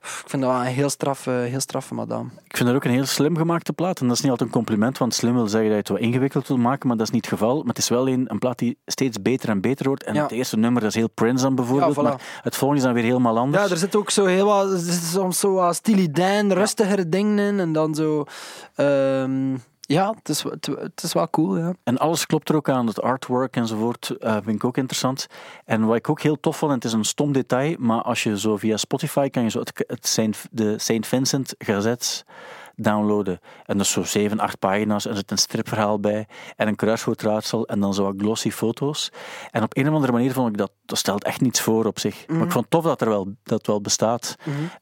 ik vind dat wel een heel straffe, heel straffe madame.
Ik vind dat ook een heel slim gemaakte plaat. En dat is niet altijd een compliment, want slim wil zeggen dat je het wat ingewikkeld wil maken, maar dat is niet het geval. Maar het is wel een, een plaat die steeds beter en beter wordt. En
Ja.
het eerste nummer, dat is heel Prince dan bijvoorbeeld,
Ja, voilà.
maar het volgende is dan weer helemaal anders.
Ja, er zit ook zo heel wat, er zit soms zo wat Steely Dan, rustigere dingen in. En dan zo, ehm, ja, het is, het, is wel cool, ja.
En alles klopt er ook aan, het artwork enzovoort, eh vind ik ook interessant. En wat ik ook heel tof vond, en het is een stom detail, maar als je zo via Spotify kan je zo het, het Saint, de St. Vincent Gazette downloaden. En dat is zo zeven, acht pagina's, en er zit een stripverhaal bij, en een kruiswoordraadsel, en dan zo wat glossy foto's. En op een of andere manier vond ik dat, dat stelt echt niets voor op zich. Maar ik vond het tof dat er wel, dat wel bestaat.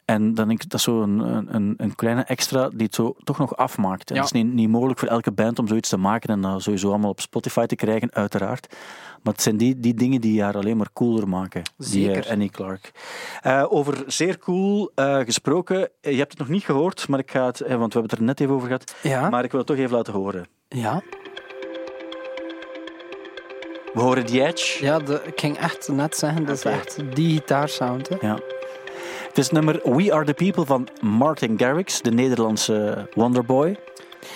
En dan denk ik, dat is zo een, een, een kleine extra die het zo toch nog afmaakt. En
Ja.
Het is niet, niet mogelijk voor elke band om zoiets te maken en dat sowieso allemaal op Spotify te krijgen, uiteraard. Maar het zijn die, die dingen die haar alleen maar cooler maken. Die,
Zeker.
eh, Annie Clark. Eh, over zeer cool eh, gesproken. Eh, Je hebt het nog niet gehoord, maar ik ga het, eh, want we hebben het er net even over gehad.
Ja,
Maar ik wil het toch even laten horen.
ja.
We horen The Edge.
ja de, ik ging echt net zeggen, dat is echt die gitaarsound. Hè.
Ja. Het is nummer We Are The People van Martin Garrix, de Nederlandse Wonderboy.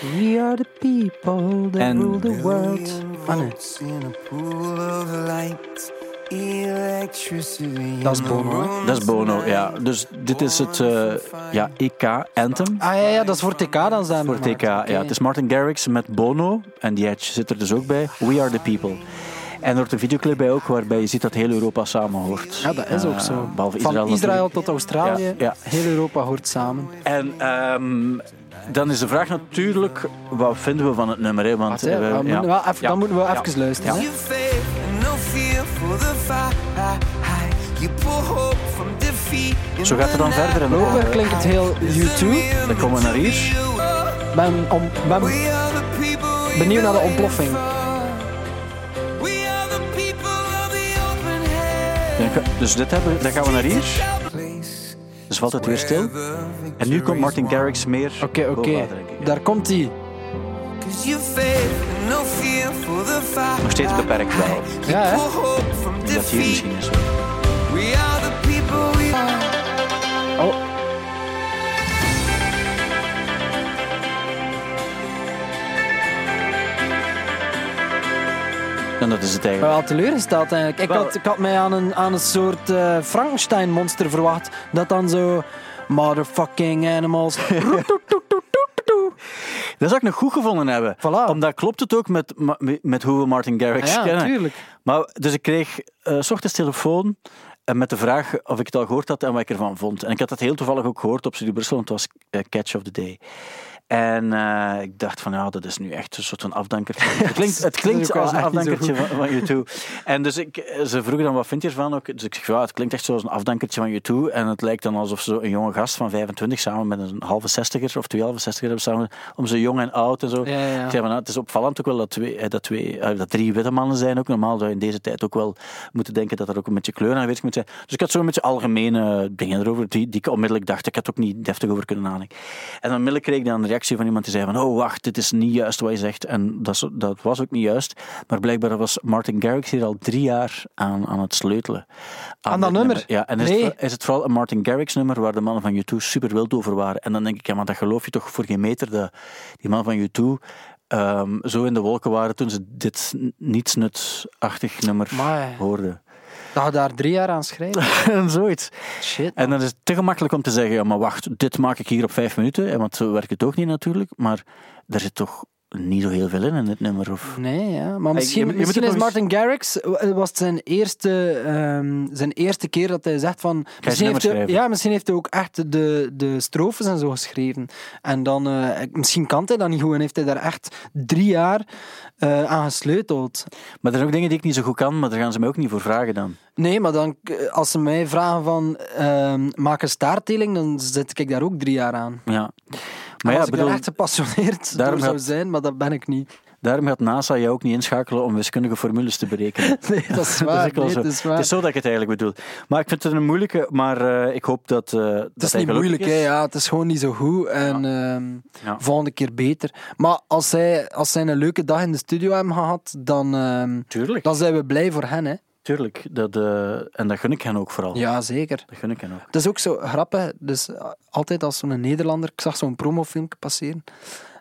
We are the people that
En-
rule the world. Ah, nee.
in a pool of light, electricity.
Dat is Bono?
Dat is Bono, ja. Dus dit is het eh, ja, EK-anthem.
Ah ja, ja, dat is voor TK dan zijn.
Voor TK, ja. Het is Martin Garrix met Bono. En die Edge zit er dus ook bij. We Are The People. En er wordt een videoclip bij ook, waarbij je ziet dat heel Europa samen hoort.
Ja, dat is ook
Eh,
zo.
behalve
Van
Israël
tot Australië,
Ja, ja.
heel Europa hoort samen.
En ehm, dan is de vraag natuurlijk, wat vinden we van het nummer? Hè? Want,
hè,
eh,
we
ja.
moeten wel even,
Ja.
Dan moeten we
Ja.
even luisteren.
Ja. Zo gaat het dan verder. En
Blijkbaar
dan,
klinkt het heel U2.
dan komen we naar hier.
Ben, om, ben benieuwd naar de ontploffing.
Dus dit hebben, dan gaan we naar hier. Dus valt het weer stil. En nu komt Martin Garrix meer
Oké, oké. Daar komt hij.
Nog steeds beperkt wel.
Ja, hè?
Dat hier misschien is.
Oh,
En dat is het eigenlijk.
wel teleurgesteld eigenlijk. Ik
Wel-
had, ik had mij aan een, aan een soort eh, Frankenstein-monster verwacht. Dat dan zo... Motherfucking animals. [LAUGHS] [LAUGHS]
Dat zou ik nog goed gevonden hebben.
Voilà.
Omdat klopt het ook met, met hoe we Martin Garrix
ja,
kennen.
natuurlijk.
Maar, dus ik kreeg eh, s ochtends telefoon eh, met de vraag of ik het al gehoord had en wat ik ervan vond. En ik had het heel toevallig ook gehoord op Studio Brussel, want het was Catch of the Day. En eh, ik dacht van, ja, dat is nu echt een soort van afdankertje. [LAUGHS] het klinkt, het klinkt als een
zo
afdankertje van, van U2. En dus ik, ze vroegen dan, wat vind je ervan? Ook? Dus ik zeg, ja, het klinkt echt zoals een afdankertje van U2. En het lijkt dan alsof ze een jonge gast van 25 samen met een halve zestiger of twee halve zestiger hebben samen, om ze jong en oud en zo.
Ja, ja, ja.
Ik zei van, nou, het is opvallend ook wel dat, twee, eh, dat, twee, eh, dat drie witte mannen zijn. Ook normaal zou je in deze tijd ook wel moeten denken dat er ook een beetje kleur aanwezig moet zijn. Dus ik had zo een beetje algemene dingen erover, die, die ik onmiddellijk dacht, ik had ook niet deftig over kunnen nadenken. En onmiddellijk kreeg ik dan een reactie van iemand die zei van, oh wacht, dit is niet juist wat je zegt. En dat, dat was ook niet juist. Maar blijkbaar was Martin Garrix hier al drie jaar aan, aan het sleutelen.
Aan dat nummer?
Ja, en is,
Nee.
het, is het vooral een Martin Garrix nummer waar de mannen van U2 super wild over waren. En dan denk ik, ja, maar dat geloof je toch voor geen meter, dat die mannen van U2 ehm, zo in de wolken waren toen ze dit nietsnutachtig nummer
Maar
hoorden.
Dat je daar drie jaar aan schrijven.
en [LAUGHS] zoiets.
Shit.
En dan is het te gemakkelijk om te zeggen, ja, maar wacht, dit maak ik hier op vijf minuten. En want zo werkt het ook niet natuurlijk. Maar er zit toch niet zo heel veel in in dit nummer. Of...
Nee, ja. Maar
je-
misschien,
je moet
misschien
het
is Martin Garrix eh, was het zijn eerste, ehm, zijn eerste keer dat hij zegt van... Misschien heeft, hij, ja, misschien heeft hij ook echt de, de strofes en zo geschreven. En dan, eh, misschien kan hij dat niet goed en heeft hij daar echt drie jaar eh, aan gesleuteld.
Maar er zijn ook dingen die ik niet zo goed kan, maar daar gaan ze mij ook niet voor vragen dan.
Nee, maar dan, eh, als ze mij vragen van ehm, maak een staartteling, dan zet ik daar ook drie jaar aan.
Ja.
Maar
ja,
als
ik bedoel,
echt gepassioneerd [LAUGHS]
daarom
door zou zijn, maar dat ben ik niet.
daarom gaat NASA jou ook niet inschakelen om wiskundige formules te berekenen. [LAUGHS]
Nee, dat is [LAUGHS]
Dat
waar.
is ook wel
nee,
zo.
het is waar.
Het is zo dat ik het eigenlijk bedoel. Maar ik vind het een moeilijke, maar eh, ik hoop dat. eh
Het is niet moeilijk, hè. Ja, het is gewoon niet zo goed. En ehm,
Ja.
volgende keer beter. Maar als zij, als zij een leuke dag in de studio hebben gehad, dan, ehm, dan zijn we blij voor hen. Hè.
Tuurlijk. Dat, eh, en dat gun ik hen ook vooral.
Ja, zeker.
Dat gun ik hen ook.
Het is ook zo grappig. Dus eh, altijd als zo'n Nederlander... Ik zag zo'n promofilmpje passeren.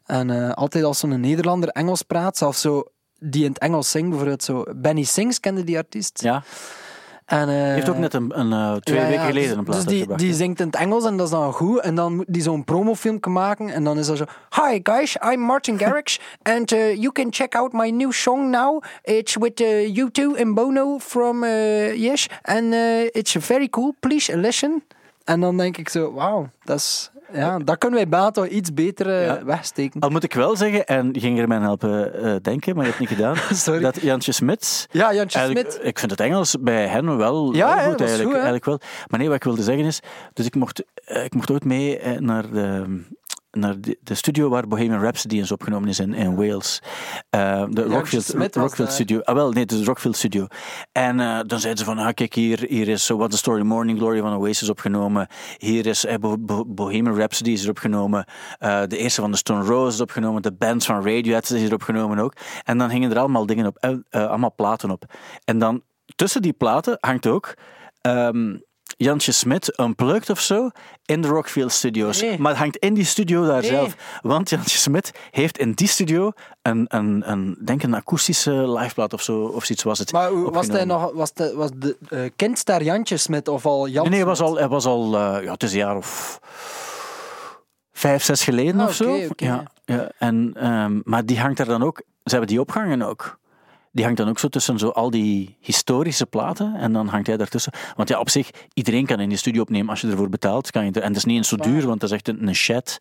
En eh, altijd als zo'n Nederlander Engels praat, zelfs zo... Die in het Engels zingt, bijvoorbeeld zo... Benny Sings, kende die artiest?
Ja,
En, eh,
heeft ook net een, een, eh, twee
ja, ja,
weken geleden
dus-
een plaat
Dus die, die zingt in het Engels en dat is dan goed. En dan moet die zo'n promofilmpje maken. En dan is dat zo... Hi guys, I'm Martin Garrix. [LAUGHS] and uh, you can check out my new song now. It's with uh, U2 and Bono from Yes. And it's very cool. Please listen. En dan denk ik zo... Wauw, dat is... Ja, dat kunnen wij bijna toch iets beter
Ja.
wegsteken.
Al moet ik wel zeggen, en je ging er mij helpen eh, denken, maar je hebt het niet gedaan, [LAUGHS]
Sorry.
dat Jantje Smits
Ja, Jantje Smit.
Ik vind het Engels bij hen wel,
Ja,
goed, eigenlijk,
goed,
eigenlijk wel. Maar nee, wat ik wilde zeggen is... Dus ik mocht, eh, ik mocht ooit mee eh, naar de... Naar de, de studio waar Bohemian Rhapsody is opgenomen is in, in Wales. Eh, de Rockfield, Rockfield. Studio. Ah, wel, nee, het is de Rockfield Studio. En eh, dan zeiden ze van, ah, kijk, hier, hier is What the Story Morning Glory van Oasis opgenomen. Hier is eh, Bo- Bo- Bohemian Rhapsody is er opgenomen. Eh, de eerste van de Stone Roses is opgenomen. De bands van Radiohead is hier opgenomen ook. En dan hingen er allemaal dingen op, eh, eh, allemaal platen op. En dan tussen die platen hangt ook... ehm, Jantje Smit unplugged of zo in de Rockfield Studios.
Nee.
Maar het hangt in die studio daar
Nee.
zelf. Want Jantje Smit heeft in die studio een, een, een, denk een akoestische liveplaat of zo, of zoiets was het.
Maar was hij nog... Was de, was de eh, kindster Jantje Smit of al Jan
Nee, nee, hij was al, hij was al eh, ja, het is een jaar of vijf, zes geleden
Ah,
of zo.
oké, oké.
Ja, ja, en, ehm, maar die hangt er dan ook, ze hebben die opgehangen ook. Die hangt dan ook zo tussen zo al die historische platen en dan hangt hij daartussen. Want ja, op zich, iedereen kan in die studio opnemen als je ervoor betaalt. Kan je er, en dat is niet eens zo duur, want dat is echt een, een chat.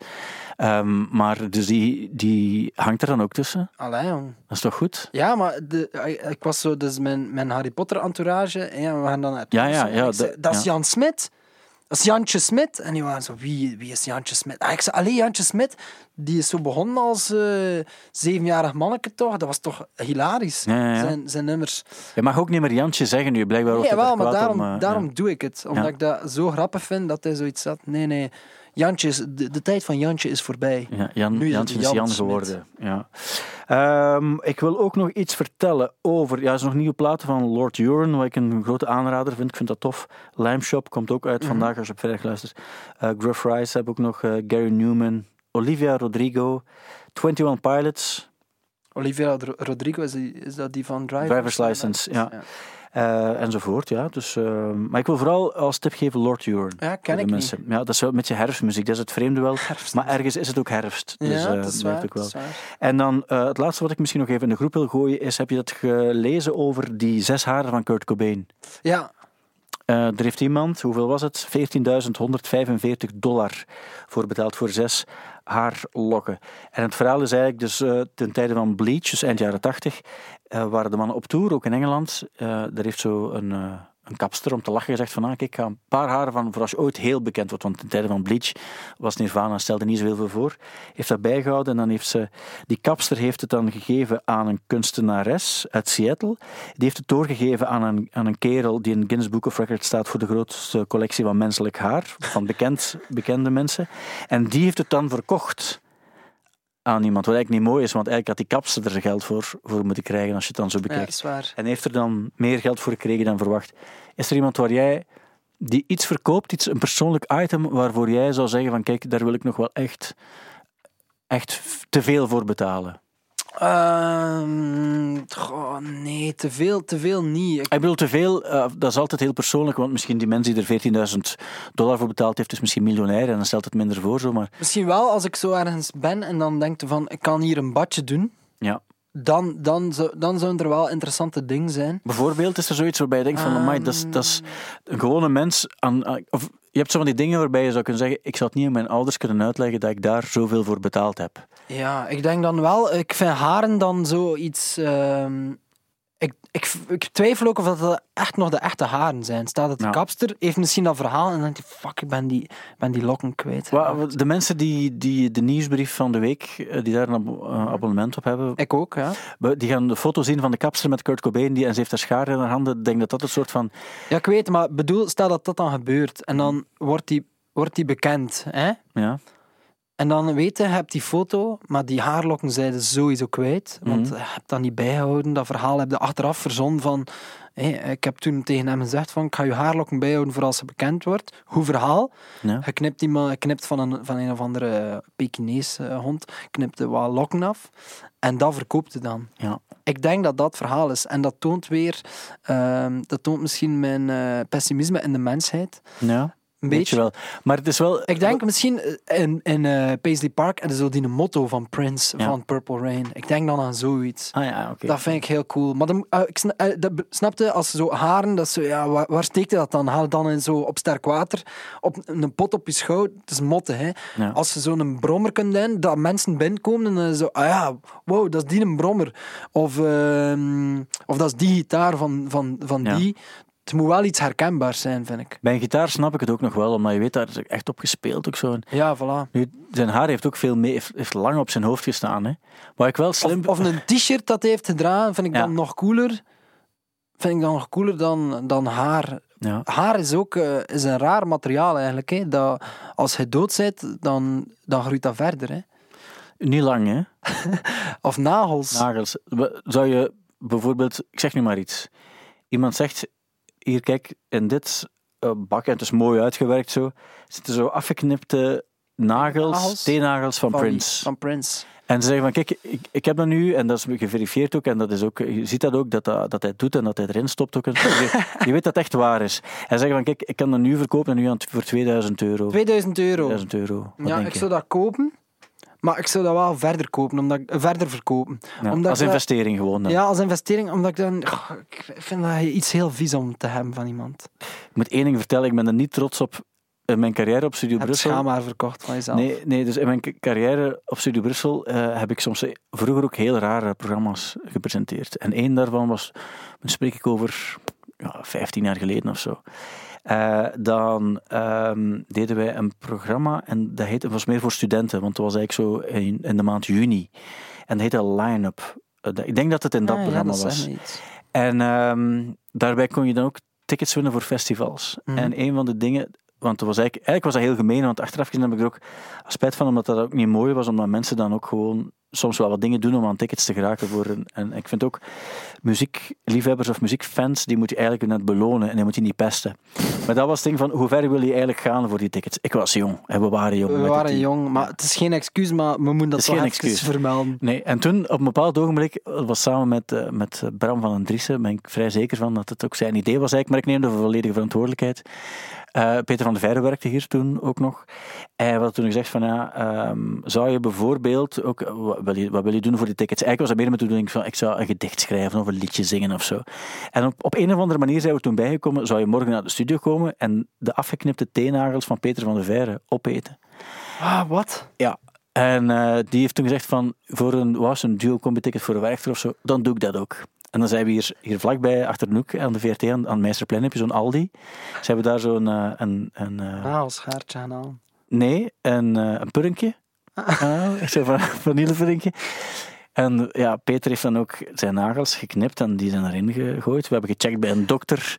Ehm, maar dus die, die hangt er dan ook tussen.
Allee, jong.
Dat is toch goed?
Ja, maar de, ik- ik was zo, dus mijn, mijn Harry Potter entourage, en ja, we gaan dan naar het
Ja, ja, ja,
ik
de-
dat is
ja.
Jan Smit. Dat is Jantje Smit. En die waren zo, wie, wie is Jantje Smit? Ah, ik zei, allee, Jantje Smit, die is zo begonnen als eh, zevenjarig manneke toch? Dat was toch hilarisch,
Ja, ja, ja.
Zijn, zijn nummers.
Je mag ook niet meer Jantje zeggen nu, blijkbaar
Nee, wel, maar daarom,
om, eh,
daarom doe ik het. Omdat ik dat zo grappig vind, dat hij zoiets zat. Nee, nee, Jantje is, de, de tijd van Jantje is voorbij.
Ja, Jan,
Nu is
Jantje is
Jan
Jan
Smit.
geworden. Ja. Ehm, ik wil ook nog iets vertellen over. Ja, er is nog nieuwe platen van Lord Huron, wat ik een grote aanrader vind. Ik vind dat tof. Lime Shop komt ook
Mhm.
uit vandaag als je op vrijdag luistert. Eh Gruff Rice heb ook nog. eh, Gary Newman, Olivia Rodrigo, 21 Pilots.
Olivia Rodrigo, is, die, is dat die van Drivers,
Driver's License, ja. Eh, enzovoort. Ja. Dus, eh, maar ik wil vooral als tip geven Lord Huron.
Ja, ken ik niet.
mensen. Ja, dat is wel een beetje herfstmuziek. Dat is het vreemde wel.
Herfst.
Maar ergens is het ook herfst. Dus,
ja,
eh,
dat is waar.
wel.
is.
En dan eh, het laatste wat ik misschien nog even in de groep wil gooien is, heb je dat gelezen over die zes haren van Kurt Cobain?
Ja,
Eh, er heeft iemand, hoeveel was het? 14.145 dollar voor betaald voor zes haarlokken. En het verhaal is eigenlijk dus ten tijde van Bleach, dus eind jaren 80, eh, waren de mannen op tour, ook in Engeland. Eh daar heeft zo een, eh, een kapster om te lachen gezegd van, ah, kijk, ik ga een paar haren van, voor als je ooit heel bekend wordt, want ten tijde van Bleach was Nirvana, stelde niet zoveel voor, heeft dat bijgehouden en dan heeft ze, die kapster heeft het dan gegeven aan een kunstenares uit Seattle, die heeft het doorgegeven aan een, aan een kerel die in Guinness Book of Records staat voor de grootste collectie van menselijk haar, van bekend, [LAUGHS] bekende mensen, en die heeft het dan verkocht aan iemand, wat eigenlijk niet mooi is, want eigenlijk had die kapster er geld voor, voor moeten krijgen als je het dan zo bekijkt. En heeft er dan meer geld voor gekregen dan verwacht. Is er iemand waar jij die iets verkoopt, iets, een persoonlijk item, waarvoor jij zou zeggen van kijk, daar wil ik nog wel echt, echt te veel voor betalen?
Ehm, goh, nee, te veel, te veel niet. Ik-
Ik bedoel, te veel, eh, dat is altijd heel persoonlijk, want misschien die mens die er 14.000 dollar voor betaald heeft, is misschien miljonair en dan stelt het minder voor, zo, maar
misschien wel als ik zo ergens ben en dan denk van, ik kan hier een badje doen.
ja.
Dan, dan, dan zouden er wel interessante dingen zijn.
Bijvoorbeeld is er zoiets waarbij je denkt van, amai, dat is, dat is een gewone mens aan- of je hebt zo van die dingen waarbij je zou kunnen zeggen, ik zou het niet aan mijn ouders kunnen uitleggen dat ik daar zoveel voor betaald heb.
Ja, ik denk dan wel, ik vind haren dan zoiets. ehm ik, ik, ik twijfel ook of dat dat echt nog de echte haren zijn. Staat het de
Ja.
kapster, heeft misschien dat verhaal en dan denk je, fuck, ik ben die, ben die lokken kwijt.
De mensen die, die de nieuwsbrief van de week, eh, die daar een eh, abonnement op hebben,
Ik ook, ja.
die gaan de foto zien van de kapster met Kurt Cobain die, en ze heeft haar schaar in haar handen. Ik denk dat dat een soort van...
Ja, ik weet, maar bedoel, stel dat dat dan gebeurt en dan wordt die, wordt die bekend. Hè?
Ja,
En dan weet je, je hebt die foto, maar die haarlokken zijn sowieso kwijt. Want
Mhm.
je hebt dat niet bijgehouden. Dat verhaal heb je achteraf verzonnen van... ik heb toen tegen hem gezegd van, ik ga je haarlokken bijhouden voor als ze bekend wordt. Hoe verhaal?
ja.
Je knipt, iemand, knipt van, een, van een of andere Pekinese eh, hond, knipt wat lokken af. En dat verkoopt je dan.
ja.
Ik denk dat dat verhaal is. En dat toont weer... ehm, dat toont misschien mijn eh, pessimisme in de mensheid.
ja.
Een beetje.
je wel. Maar het is wel...
Ik denk misschien eh, in, in eh, Paisley Park en zo die motto van Prince
Ja.
van Purple Rain. Ik denk dan aan zoiets.
Ah ja, oké.
Dat vind ik heel cool. Maar dan, eh, ik dat snapte, als zo haren, dat zo, ja, waar, waar steekt dat dan? Haal het dan in zo op sterk water, op een pot op je schouder. Het is motte, hè.
Ja.
Als je zo'n brommer kunt doen, dat mensen binnenkomen en zo, ah ja, wow, dat is die een brommer. Of, ehm, of dat is die gitaar van, van, van
Ja.
die. Het moet wel iets herkenbaars zijn, vind ik.
Bij een gitaar snap ik het ook nog wel, omdat je weet, daar is echt op gespeeld ook zo.
Ja, voilà.
Nu, zijn haar heeft ook veel mee, heeft, heeft lang op zijn hoofd gestaan. Hè. Waar ik wel slim...
Of, of een t-shirt dat hij heeft gedragen, vind ik
Ja.
dan nog cooler. Vind ik dan nog cooler dan, dan haar.
Ja.
Haar is ook eh, is een raar materiaal eigenlijk. Hè. Dat, als je dood bent, dan, dan groeit dat verder. Hè.
Niet lang, hè. [LAUGHS]
Of nagels.
Nagels. Zou je bijvoorbeeld... Ik zeg nu maar iets. Iemand zegt... Hier, kijk, in dit eh, bak, en het is mooi uitgewerkt zo, zitten zo afgeknipte nagels,
Nagels?
teennagels van,
Van?
Prince.
Van Prince.
En ze zeggen van, kijk, ik, ik heb dat nu, en dat is geverifieerd ook, en dat is ook, je ziet dat ook, dat, dat, dat hij het doet en dat hij erin stopt ook. Je, [LAUGHS] je weet dat het echt waar is. En ze zeggen van, kijk, ik kan dat nu verkopen en nu aan voor 2000 euro.
2000 euro.
2000 euro.
Ja, ik zou dat kopen. Maar ik zou dat wel verder kopen, omdat ik, verder verkopen.
Ja,
omdat
als
ik
investering gewoon dan.
Ja, als investering, omdat ik dan... ik vind dat iets heel vies om te hebben van iemand.
Ik moet één ding vertellen, ik ben er niet trots op in mijn carrière op Studio
hebt
Brussel.
schaamhaar verkocht van jezelf.
Nee, nee, dus in mijn carrière op Studio Brussel eh, heb ik soms vroeger ook heel rare programma's gepresenteerd. En één daarvan was, dan spreek ik over ja, 15 jaar geleden of zo. Eh, dan ehm, deden wij een programma en dat heette, was meer voor studenten, want het was eigenlijk zo in, in de maand juni. En dat heette Line-Up. Eh, dat- ik denk dat het in dat
Ah, ja,
programma
dat
was. En ehm, daarbij kon je dan ook tickets winnen voor festivals.
Mhm.
En een van de dingen, want het was eigenlijk, eigenlijk was dat heel gemeen, want achteraf gezien heb ik er ook spijt van, omdat dat ook niet mooi was, omdat mensen dan ook gewoon soms wel wat dingen doen om aan tickets te geraken. Voor een, en ik vind ook muziekliefhebbers of muziekfans, die moet je eigenlijk net belonen en die moet je niet pesten. Maar dat was het ding van, hoe ver wil je eigenlijk gaan voor die tickets? Ik was jong en we waren jong.
We waren jong, maar het is geen excuus, maar we moeten dat
is geen excuus.
vermelden.
Nee, en toen op een bepaald ogenblik, was samen met, eh, met Bram van den Driessen, ben ik vrij zeker van dat het ook zijn idee was eigenlijk, maar ik neem de volledige verantwoordelijkheid. Eh, Peter van der Veijden werkte hier toen ook nog. En we hadden toen gezegd van ja, ehm, zou je bijvoorbeeld ook, eh, wat wil, je, wat wil je doen voor die tickets? Eigenlijk was dat meer met de bedoeling van ik zou een gedicht schrijven of een liedje zingen of zo. En op, op een of andere manier zijn we toen bijgekomen, zou je morgen naar de studio komen en de afgeknipte teennagels van Peter van der Veijden opeten.
Ah, wat?
Ja. En eh, die heeft toen gezegd van, voor een, was een duo combi ticket voor een werchter of zo, dan doe ik dat ook. En dan zijn we hier, hier vlakbij, achter de hoek, aan de VRT, aan, aan Meisterplein, heb je zo'n Aldi. Ze hebben daar zo'n, eh, een, een, eh,
Ah, als schaartje gaan halen.
nee, een, eh, een purkje. Ah, echt zo'n van-. [LAUGHS] En ja, Peter heeft dan ook zijn nagels geknipt en die zijn erin gegooid. We hebben gecheckt bij een dokter.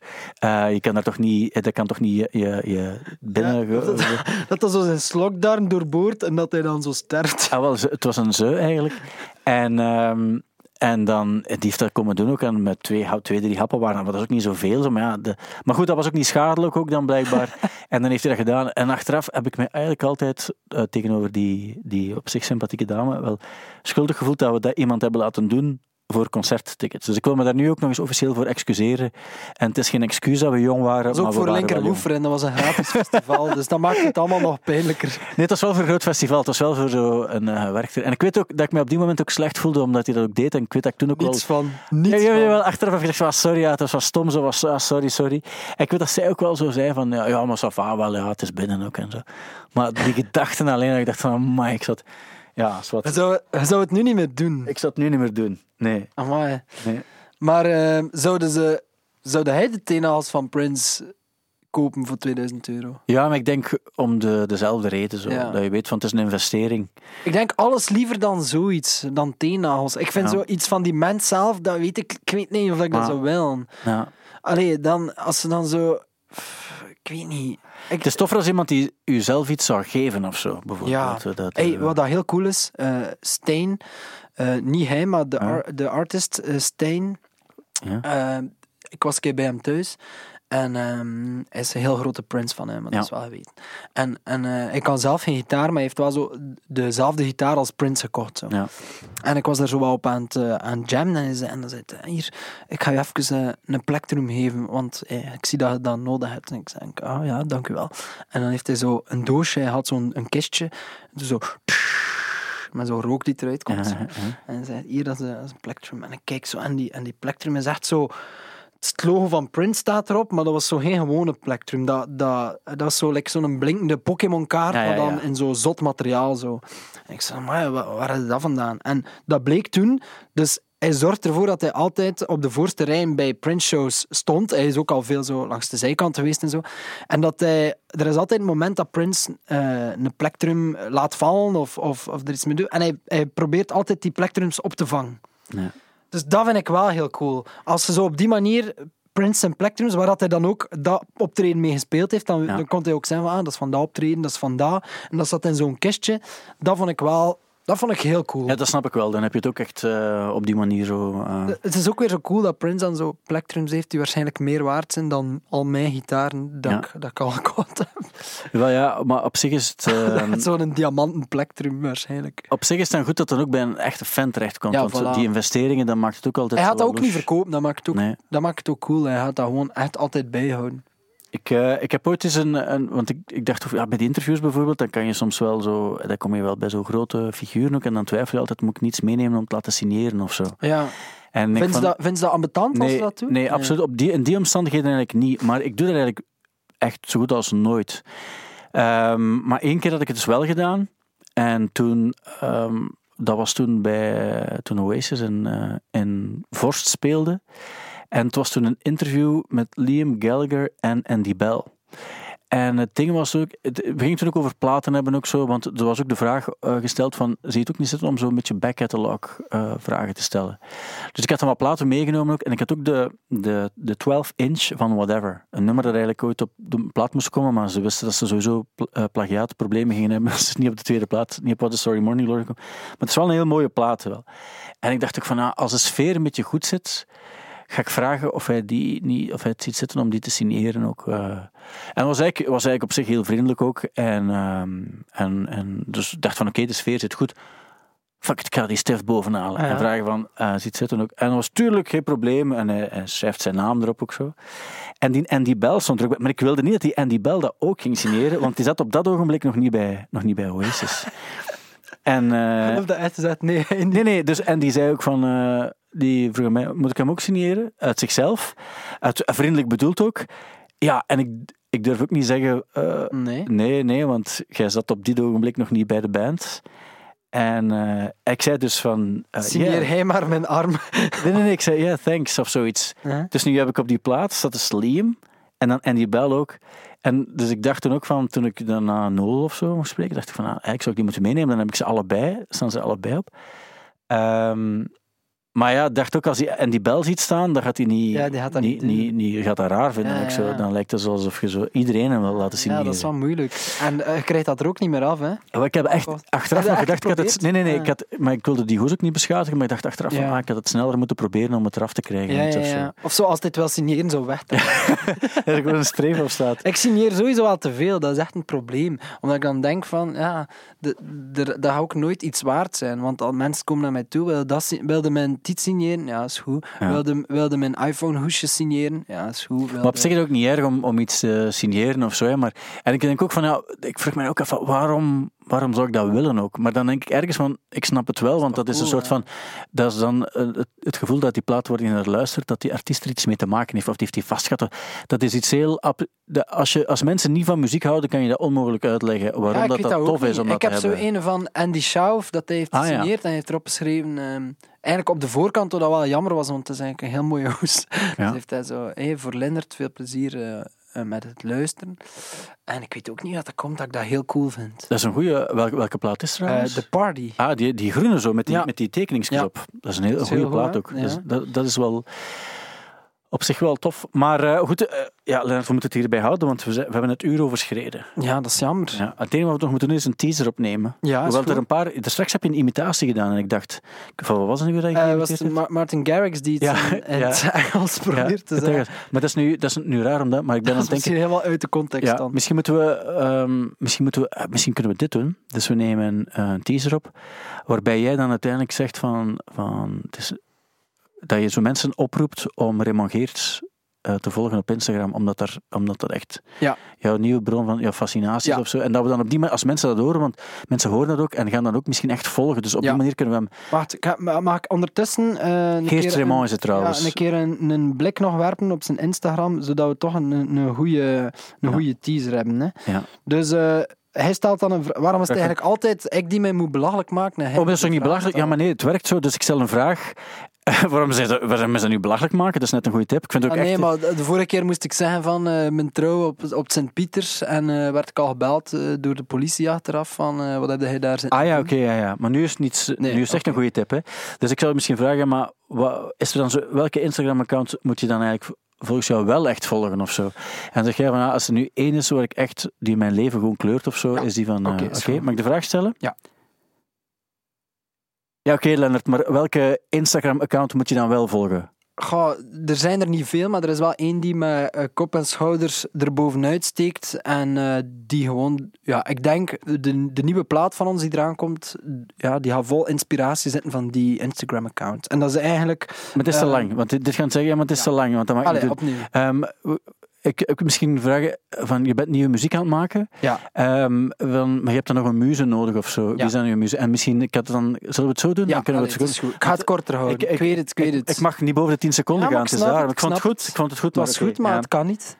Je kan daar toch niet, dat kan toch niet je, je, binnen...
Ja, dat- [LAUGHS] Dat dat zo zijn slokdarm doorboort en dat hij dan zo sterft.
Ah, wel, het was een ze eigenlijk. En, ehm, En dan, die heeft dat komen doen ook. En met twee, twee drie happen waren, maar dat is ook niet zoveel. Zo, maar, ja, de, maar goed, dat was ook niet schadelijk ook dan blijkbaar. [LAUGHS] en dan heeft hij dat gedaan. En achteraf heb ik me eigenlijk altijd eh, tegenover die, die op zich sympathieke dame wel schuldig gevoeld dat we dat iemand hebben laten doen voor concerttickets. Dus ik wil me daar nu ook nog eens officieel voor excuseren. En het is geen excuus dat we jong waren.
Dat is ook voor. Linkerwoefer en dat was een gratis festival. Dus dat maakt het allemaal nog pijnlijker.
Nee, het was wel voor een groot festival. Het was wel voor zo'n uh, werkter. En ik weet ook dat ik me op die moment ook slecht voelde, omdat hij dat ook deed. En ik weet dat ik toen ook
Niets
wel...
van. Niets
ja, ja,
van.
wel achteraf heb ik gezegd, was sorry, ja, het was wel stom, zo was, ah, sorry, sorry. En ik weet dat zij ook wel zo zei van, ja, ja maar ça va wel, ja, het is binnen ook en zo. Maar die gedachten alleen, dat ik dacht van, amai, ik zat... Ja,
Je
wat...
zou, je zou het nu niet meer doen.
Ik zou het nu niet meer doen. Nee,
Amai.
nee.
Maar eh, zouden ze, zouden hij de teenhals van Prince kopen voor 2000 euro?
Ja, maar ik denk om de, dezelfde reden. Zo.
Ja.
Dat je weet van, het is een investering.
Ik denk alles liever dan zoiets, dan teennagels. Ik vind
Ja.
zoiets van die mens zelf, dat weet ik, ik weet niet of ik dat zou willen.
Ja.
Allee, dan, als ze dan zo... Ik weet niet. Ik,
Het is toffer als iemand die u zelf iets zou geven of zo, bijvoorbeeld.
Ja.
Dat, dat,
Hey,
eh,
wat dat heel cool is, eh Stijn, eh, niet hij, maar de, ar- de artist eh, ik was een keer bij hem thuis. En ehm, hij is een heel grote Prince van hem, maar dat is wel geweten. En, en eh, hij kan zelf geen gitaar, maar hij heeft wel zo dezelfde gitaar als Prince gekocht. Zo.
Ja.
En ik was daar zo wel op aan het, eh, aan het jammen en hij zei, en dan zei hij, hier, ik ga je even eh, een plektrum geven, want eh, ik zie dat je dat nodig hebt. En ik zei, ah ja, dank u wel. En dan heeft hij zo een doosje, hij had zo'n een kistje, dus zo, [LAUGHS] met zo'n rook die eruit komt. En hij zei, hier, dat is, dat is een plektrum. En ik kijk zo, en die, en die plektrum is echt zo... Het logo van Prince staat erop, maar dat was zo geen gewone plektrum. Dat, dat, dat was zo like, zo'n blinkende Pokémon-kaart,
Ja, ja,
maar dan
ja.
in zo'n zot materiaal. Zo. En ik zei, maar waar, waar is dat vandaan? En dat bleek toen. Dus hij zorgt ervoor dat hij altijd op de voorste rij bij Prince-shows stond. Hij is ook al veel zo langs de zijkant geweest en zo. En dat hij... Er is altijd een moment dat Prince eh, een plektrum laat vallen of, of, of er iets mee doet. En hij, hij probeert altijd die plektrums op te vangen.
Ja.
Dus dat vind ik wel heel cool. Als ze zo op die manier Prince en Plectrums, waar dat hij dan ook dat optreden mee gespeeld heeft, dan,
Ja.
dan kon hij ook zeggen van, ah, dat is van dat optreden, dat is van dat. En dat zat in zo'n kistje. Dat vond ik wel... Dat vond ik heel cool.
Ja, dat snap ik wel. Dan heb je het ook echt eh, op die manier zo... eh,
Het is ook weer zo cool dat Prince dan zo plectrums heeft die waarschijnlijk meer waard zijn dan al mijn gitaren dat,
Ja.
ik, dat ik al gekocht heb. [LAUGHS]
Wel ja, maar op zich is het... [LAUGHS] eh,
Zo'n diamanten plectrum waarschijnlijk.
op zich is het dan goed dat het dan ook bij een echte fan terechtkomt.
Ja,
want
voilà.
die investeringen, dat maakt het ook altijd
Hij gaat dat ook niet verkopen, dat maakt het ook,
Nee.
dat maakt het ook cool. Hij gaat dat gewoon echt altijd bijhouden.
Ik, eh, ik heb ooit eens een... een want ik, ik dacht, ja, bij die interviews bijvoorbeeld, dan kan je soms wel zo... Dan kom je wel bij zo'n grote figuren ook en dan twijfel je altijd, moet ik niets meenemen om te laten signeren of zo.
Ja.
En
Vind je dat, vind je dat ambetant als
nee,
ze dat doen?
Nee, absoluut. Op die, in die omstandigheden eigenlijk niet. Maar ik doe dat eigenlijk echt zo goed als nooit. Ehm, maar één keer had ik het dus wel gedaan. En toen, ehm, dat was toen bij toen Oasis in, eh, in Vorst speelde. En het was toen een interview met Liam Gallagher en Andy Bell. En het ding was ook, het, we gingen toen ook over platen hebben ook zo, want er was ook de vraag eh, gesteld van, zie je het ook niet zitten om zo'n beetje back-catalog eh, vragen te stellen. Dus ik had dan wat platen meegenomen ook, en ik had ook de, de, de 12 inch van Whatever. Een nummer dat eigenlijk ooit op de plaat moest komen, maar ze wisten dat ze sowieso pl- eh, plagiaatproblemen gingen hebben. [LAUGHS] Dus het is niet op de tweede plaat, niet op What the Story Morning Glory komt. Maar het is wel een heel mooie plaat wel. En ik dacht ook van, nou, als de sfeer een beetje goed zit, ga ik vragen of hij, die niet, of hij het ziet zitten om die te signeren ook. eh. En was eigenlijk, was eigenlijk op zich heel vriendelijk ook. En, ehm, en, en dus dacht van oké, de sfeer zit goed. Fuck it, ik ga die stift bovenhalen.
Ja.
En vragen van, eh ziet zitten ook. En dat was tuurlijk geen probleem. En hij, hij schrijft zijn naam erop ook zo. En die Andy Bell stond er ook bij. Maar ik wilde niet dat die Andy Bell dat ook ging signeren. Want die zat op dat ogenblik nog niet bij, nog niet bij Oasis. [LAUGHS] En, eh,
Of dat zegt, nee. [LAUGHS]
Nee, nee, dus, en die zei ook van, eh, die vroeg mij, moet ik hem ook signeren? Uit zichzelf. Uit, vriendelijk bedoeld ook. Ja, en ik, ik durf ook niet zeggen, eh,
Nee.
nee, nee, want jij zat op dit ogenblik nog niet bij de band. En eh, ik zei dus van, eh,
Signeer
ja.
hij maar mijn arm. [LAUGHS]
nee, nee, nee, ik zei, ja, thanks, of zoiets.
Huh?
Dus nu heb ik op die plaat, staat is Liam, en dan Andy Bell ook. En dus ik dacht toen ook van, toen ik dan na Nol of zo moest spreken, dacht ik van, ah, eigenlijk zou ik die moeten meenemen, dan heb ik ze allebei, staan ze allebei op. Ehm, Maar ja, dacht ook, als hij en die bel ziet staan, dan gaat hij niet,
Ja, die gaat dat
niet,
niet
niet, gaat dat raar vinden.
Ja,
zo. Dan lijkt het alsof je zo iedereen hem wil laten zien.
Ja, dat is wel moeilijk. En eh, je krijgt dat er ook niet meer af, hè?
Maar ik heb echt achteraf nog
echt
gedacht, ik had het, nee, nee, nee, ik had, maar ik wilde die hoes ook niet beschadigen, maar ik dacht achteraf, van,
Ja.
ah, ik had het sneller moeten proberen om het eraf te krijgen. Of zo.
Of zo, als dit wel signeren zou weg. [LAUGHS]
Dat er gewoon een streep op staat.
Ik signeer sowieso al te veel, dat is echt een probleem. Omdat ik dan denk van, ja, dat gaat ook nooit iets waard zijn. Want al mensen komen naar mij toe, wilden, dat, wilden mijn tit signeren? Ja, is goed.
Ja.
Wilden, wilden mijn iPhone-hoesje signeren? Ja, is goed.
Maar op zich is het ook niet erg om, om iets te signeren of zo. Hè. Maar, en ik denk ook van, ja, ik vroeg mij ook af, waarom, waarom zou ik dat willen ook? Maar dan denk ik ergens van, ik snap het wel, want dat is een soort van, dat is dan eh, het, gevoel dat die plaat wordt naar luistert, dat die artiest er iets mee te maken heeft, of die heeft die vastgehad. Dat is iets heel, als, je, als mensen niet van muziek houden, kan je dat onmogelijk uitleggen waarom
Ja, ik
dat, dat tof is om dat
Ik
te
heb zo
hebben.
een van Andy Schauf, dat hij heeft
Ah, ja.
gesigneerd en hij heeft erop geschreven... ehm, eigenlijk op de voorkant, wat dat wel jammer was, want het is eigenlijk een heel mooie hoes. Dus heeft hij zo, hey, voor Lennart, veel plezier eh, met het luisteren. En ik weet ook niet wat dat komt, dat ik dat heel cool vind.
Dat is een goede, welke, welke plaat is
Eh,
trouwens?
The Party.
Ah, die, die groene zo, met die,
Ja.
met die tekeningsjes
Ja.
op. Dat is een hele
Dat is
goede
heel goed,
plaat ook. Dat, dat is wel op zich wel tof. Maar eh, goed, eh, ja, we moeten het hierbij houden, want we, zijn- we hebben het uur overschreden.
Ja, dat is jammer.
Ja, het enige wat we nog moeten doen is een teaser opnemen.
Ja,
Hoewel er een paar... er Straks heb je een imitatie gedaan en ik dacht... Van, wat was het nu weer dat je
Eh, was het? Ma- Martin Garrix die het
Ja,
in, [LAUGHS] Engels probeert te zeggen.
Maar dat is, nu, dat is nu raar, omdat, maar ik ben [LAUGHS]
Dat
aan het denken...
misschien helemaal uit de context
Ja,
dan.
misschien moeten we, ehm, misschien moeten we, misschien kunnen we dit doen. Dus we nemen een teaser op, waarbij jij dan uiteindelijk zegt van, van het is, dat je zo mensen oproept om Raymond Geerts eh, te volgen op Instagram, omdat, er, omdat dat echt
Ja.
jouw nieuwe bron van jouw fascinatie is
Ja.
of zo. En dat we dan op die manier, als mensen dat horen, want mensen horen dat ook en gaan dan ook misschien echt volgen. Dus op
Ja.
die manier kunnen we hem...
Wacht, ik ga- ma- mag ik ondertussen eh een
Geert
keer
Raymond
een-
is het trouwens.
Ja, een keer een, een blik nog werpen op zijn Instagram, zodat we toch een, een, goede, een goede teaser hebben. Hè.
Ja.
Dus eh, hij stelt dan een vra- Waarom is het
Vraag-
eigenlijk altijd ik die mij moet belachelijk maken? hij
Oh, dat is toch niet belachelijk? Ja, maar nee, het werkt zo. Dus ik stel een vraag. [LAUGHS] waarom ze, waarom is dat nu belachelijk maken? Dat is net een goede tip. Ik vind ook
Ah, nee,
echt...
maar de vorige keer moest ik zeggen van eh, mijn trouw op, op Sint-Pieters en eh, werd ik al gebeld eh, door de politie achteraf van wat heb hij daar zitten
Ah ja, oké, ja, ja. Maar nu is het, niet,
Nee,
nu is echt een goede tip. Hè? Dus ik zou misschien vragen, maar wat, is er dan zo, welke Instagram-account moet je dan eigenlijk volgens jou wel echt volgen of zo? En zeg jij van, ah, als er nu één is waar ik echt, die mijn leven gewoon kleurt of zo,
Ja.
is die van...
Oké,
mag ik de vraag stellen?
Ja.
Ja, oké, Lennart, maar welke Instagram-account moet je dan wel volgen?
Goh, er zijn er niet veel, maar er is wel één die met eh, kop en schouders erbovenuit steekt. En eh, die gewoon, ja, ik denk, de, de nieuwe plaat van ons die eraan komt, ja, die gaat vol inspiratie zitten van die Instagram-account. En dat is eigenlijk.
Maar het is te
Eh,
lang, want dit, dit gaan zeggen, ja, maar het is te lang, want dat
Allee,
niet
opnieuw.
Ehm, ik, ik misschien vragen van, je bent nieuwe muziek aan het maken,
Ja.
Van, maar je hebt dan nog een muze nodig of zo. Wie
Ja.
dan je muze? En misschien, ik had dan, zullen we het zo doen?
Ja,
dan kunnen we
allee,
het
het
zo
goed. Ik ga het korter houden. Ik, weet het, ik weet het.
Ik, mag niet boven de 10 seconden gaan,
ik
het is daar. ik vond het goed. Ik vond het goed.
het was goed, maar het kan niet.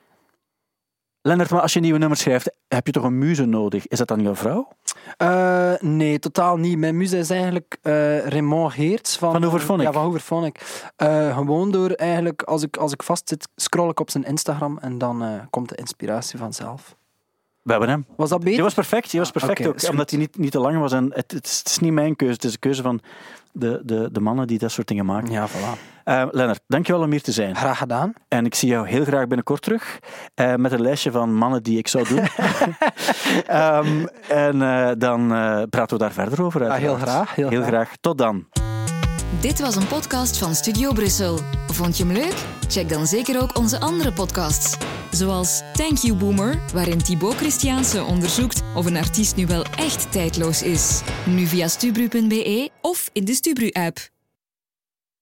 Lennart, maar als je nieuwe nummers schrijft, heb je toch een muze nodig? Is dat dan jouw vrouw?
Eh, nee, totaal niet. Mijn muze is eigenlijk eh Raymond Geerts. Van,
Van?
Ja, van Hooverphonic. Eh gewoon door eigenlijk, als ik, als ik vastzit, scroll ik op zijn Instagram en dan komt de inspiratie vanzelf.
We hebben hem.
Was dat beter?
Die was perfect, die was
Ah,
perfect ook. Omdat hij niet, niet te lang was. En het, het is niet mijn keuze, het is de keuze van de, de, de mannen die dat soort dingen maken.
Ja, voilà.
Eh, Lennart, dankjewel om hier te zijn.
Graag gedaan.
En ik zie jou heel graag binnenkort terug. eh, met een lijstje van mannen die ik zou doen. [LAUGHS] Ehm, en eh, dan praten we daar verder over.
Ja, heel
uiteraard.
graag. Heel,
Heel
graag.
graag. Tot dan.
Dit was een podcast van Studio Brussel. Vond je hem leuk? Check dan zeker ook onze andere podcasts. Zoals Thank You Boomer, waarin Thibaut Christiaanse onderzoekt of een artiest nu wel echt tijdloos is. Nu via stubru.be of in de Stubru-app.